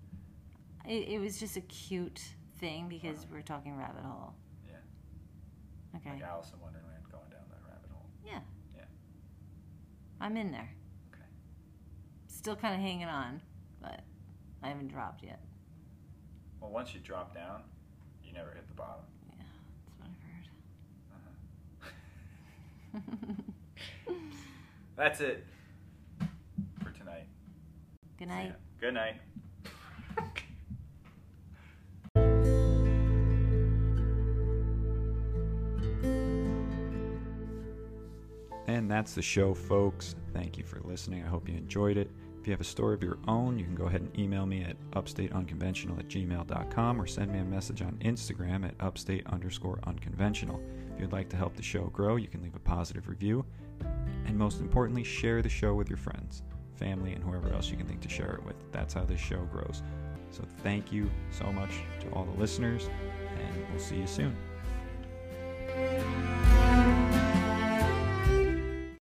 It, it was just a cute thing because Uh-huh. we're talking rabbit hole. Yeah. Okay. Like Alice in Wonderland going down that rabbit hole. Yeah. I'm in there. Okay. Still kind of hanging on, but I haven't dropped yet. Well, once you drop down, you never hit the bottom. Yeah, that's what I've heard. Uh-huh. That's it for tonight. Good night. Good night. And that's the show, folks. Thank you for listening. I hope you enjoyed it. If you have a story of your own, you can go ahead and email me at upstateunconventional at gmail.com or send me a message on Instagram at upstate underscore unconventional. If you'd like to help the show grow, you can leave a positive review. And most importantly, share the show with your friends, family, and whoever else you can think to share it with. That's how this show grows. So thank you so much to all the listeners, and we'll see you soon.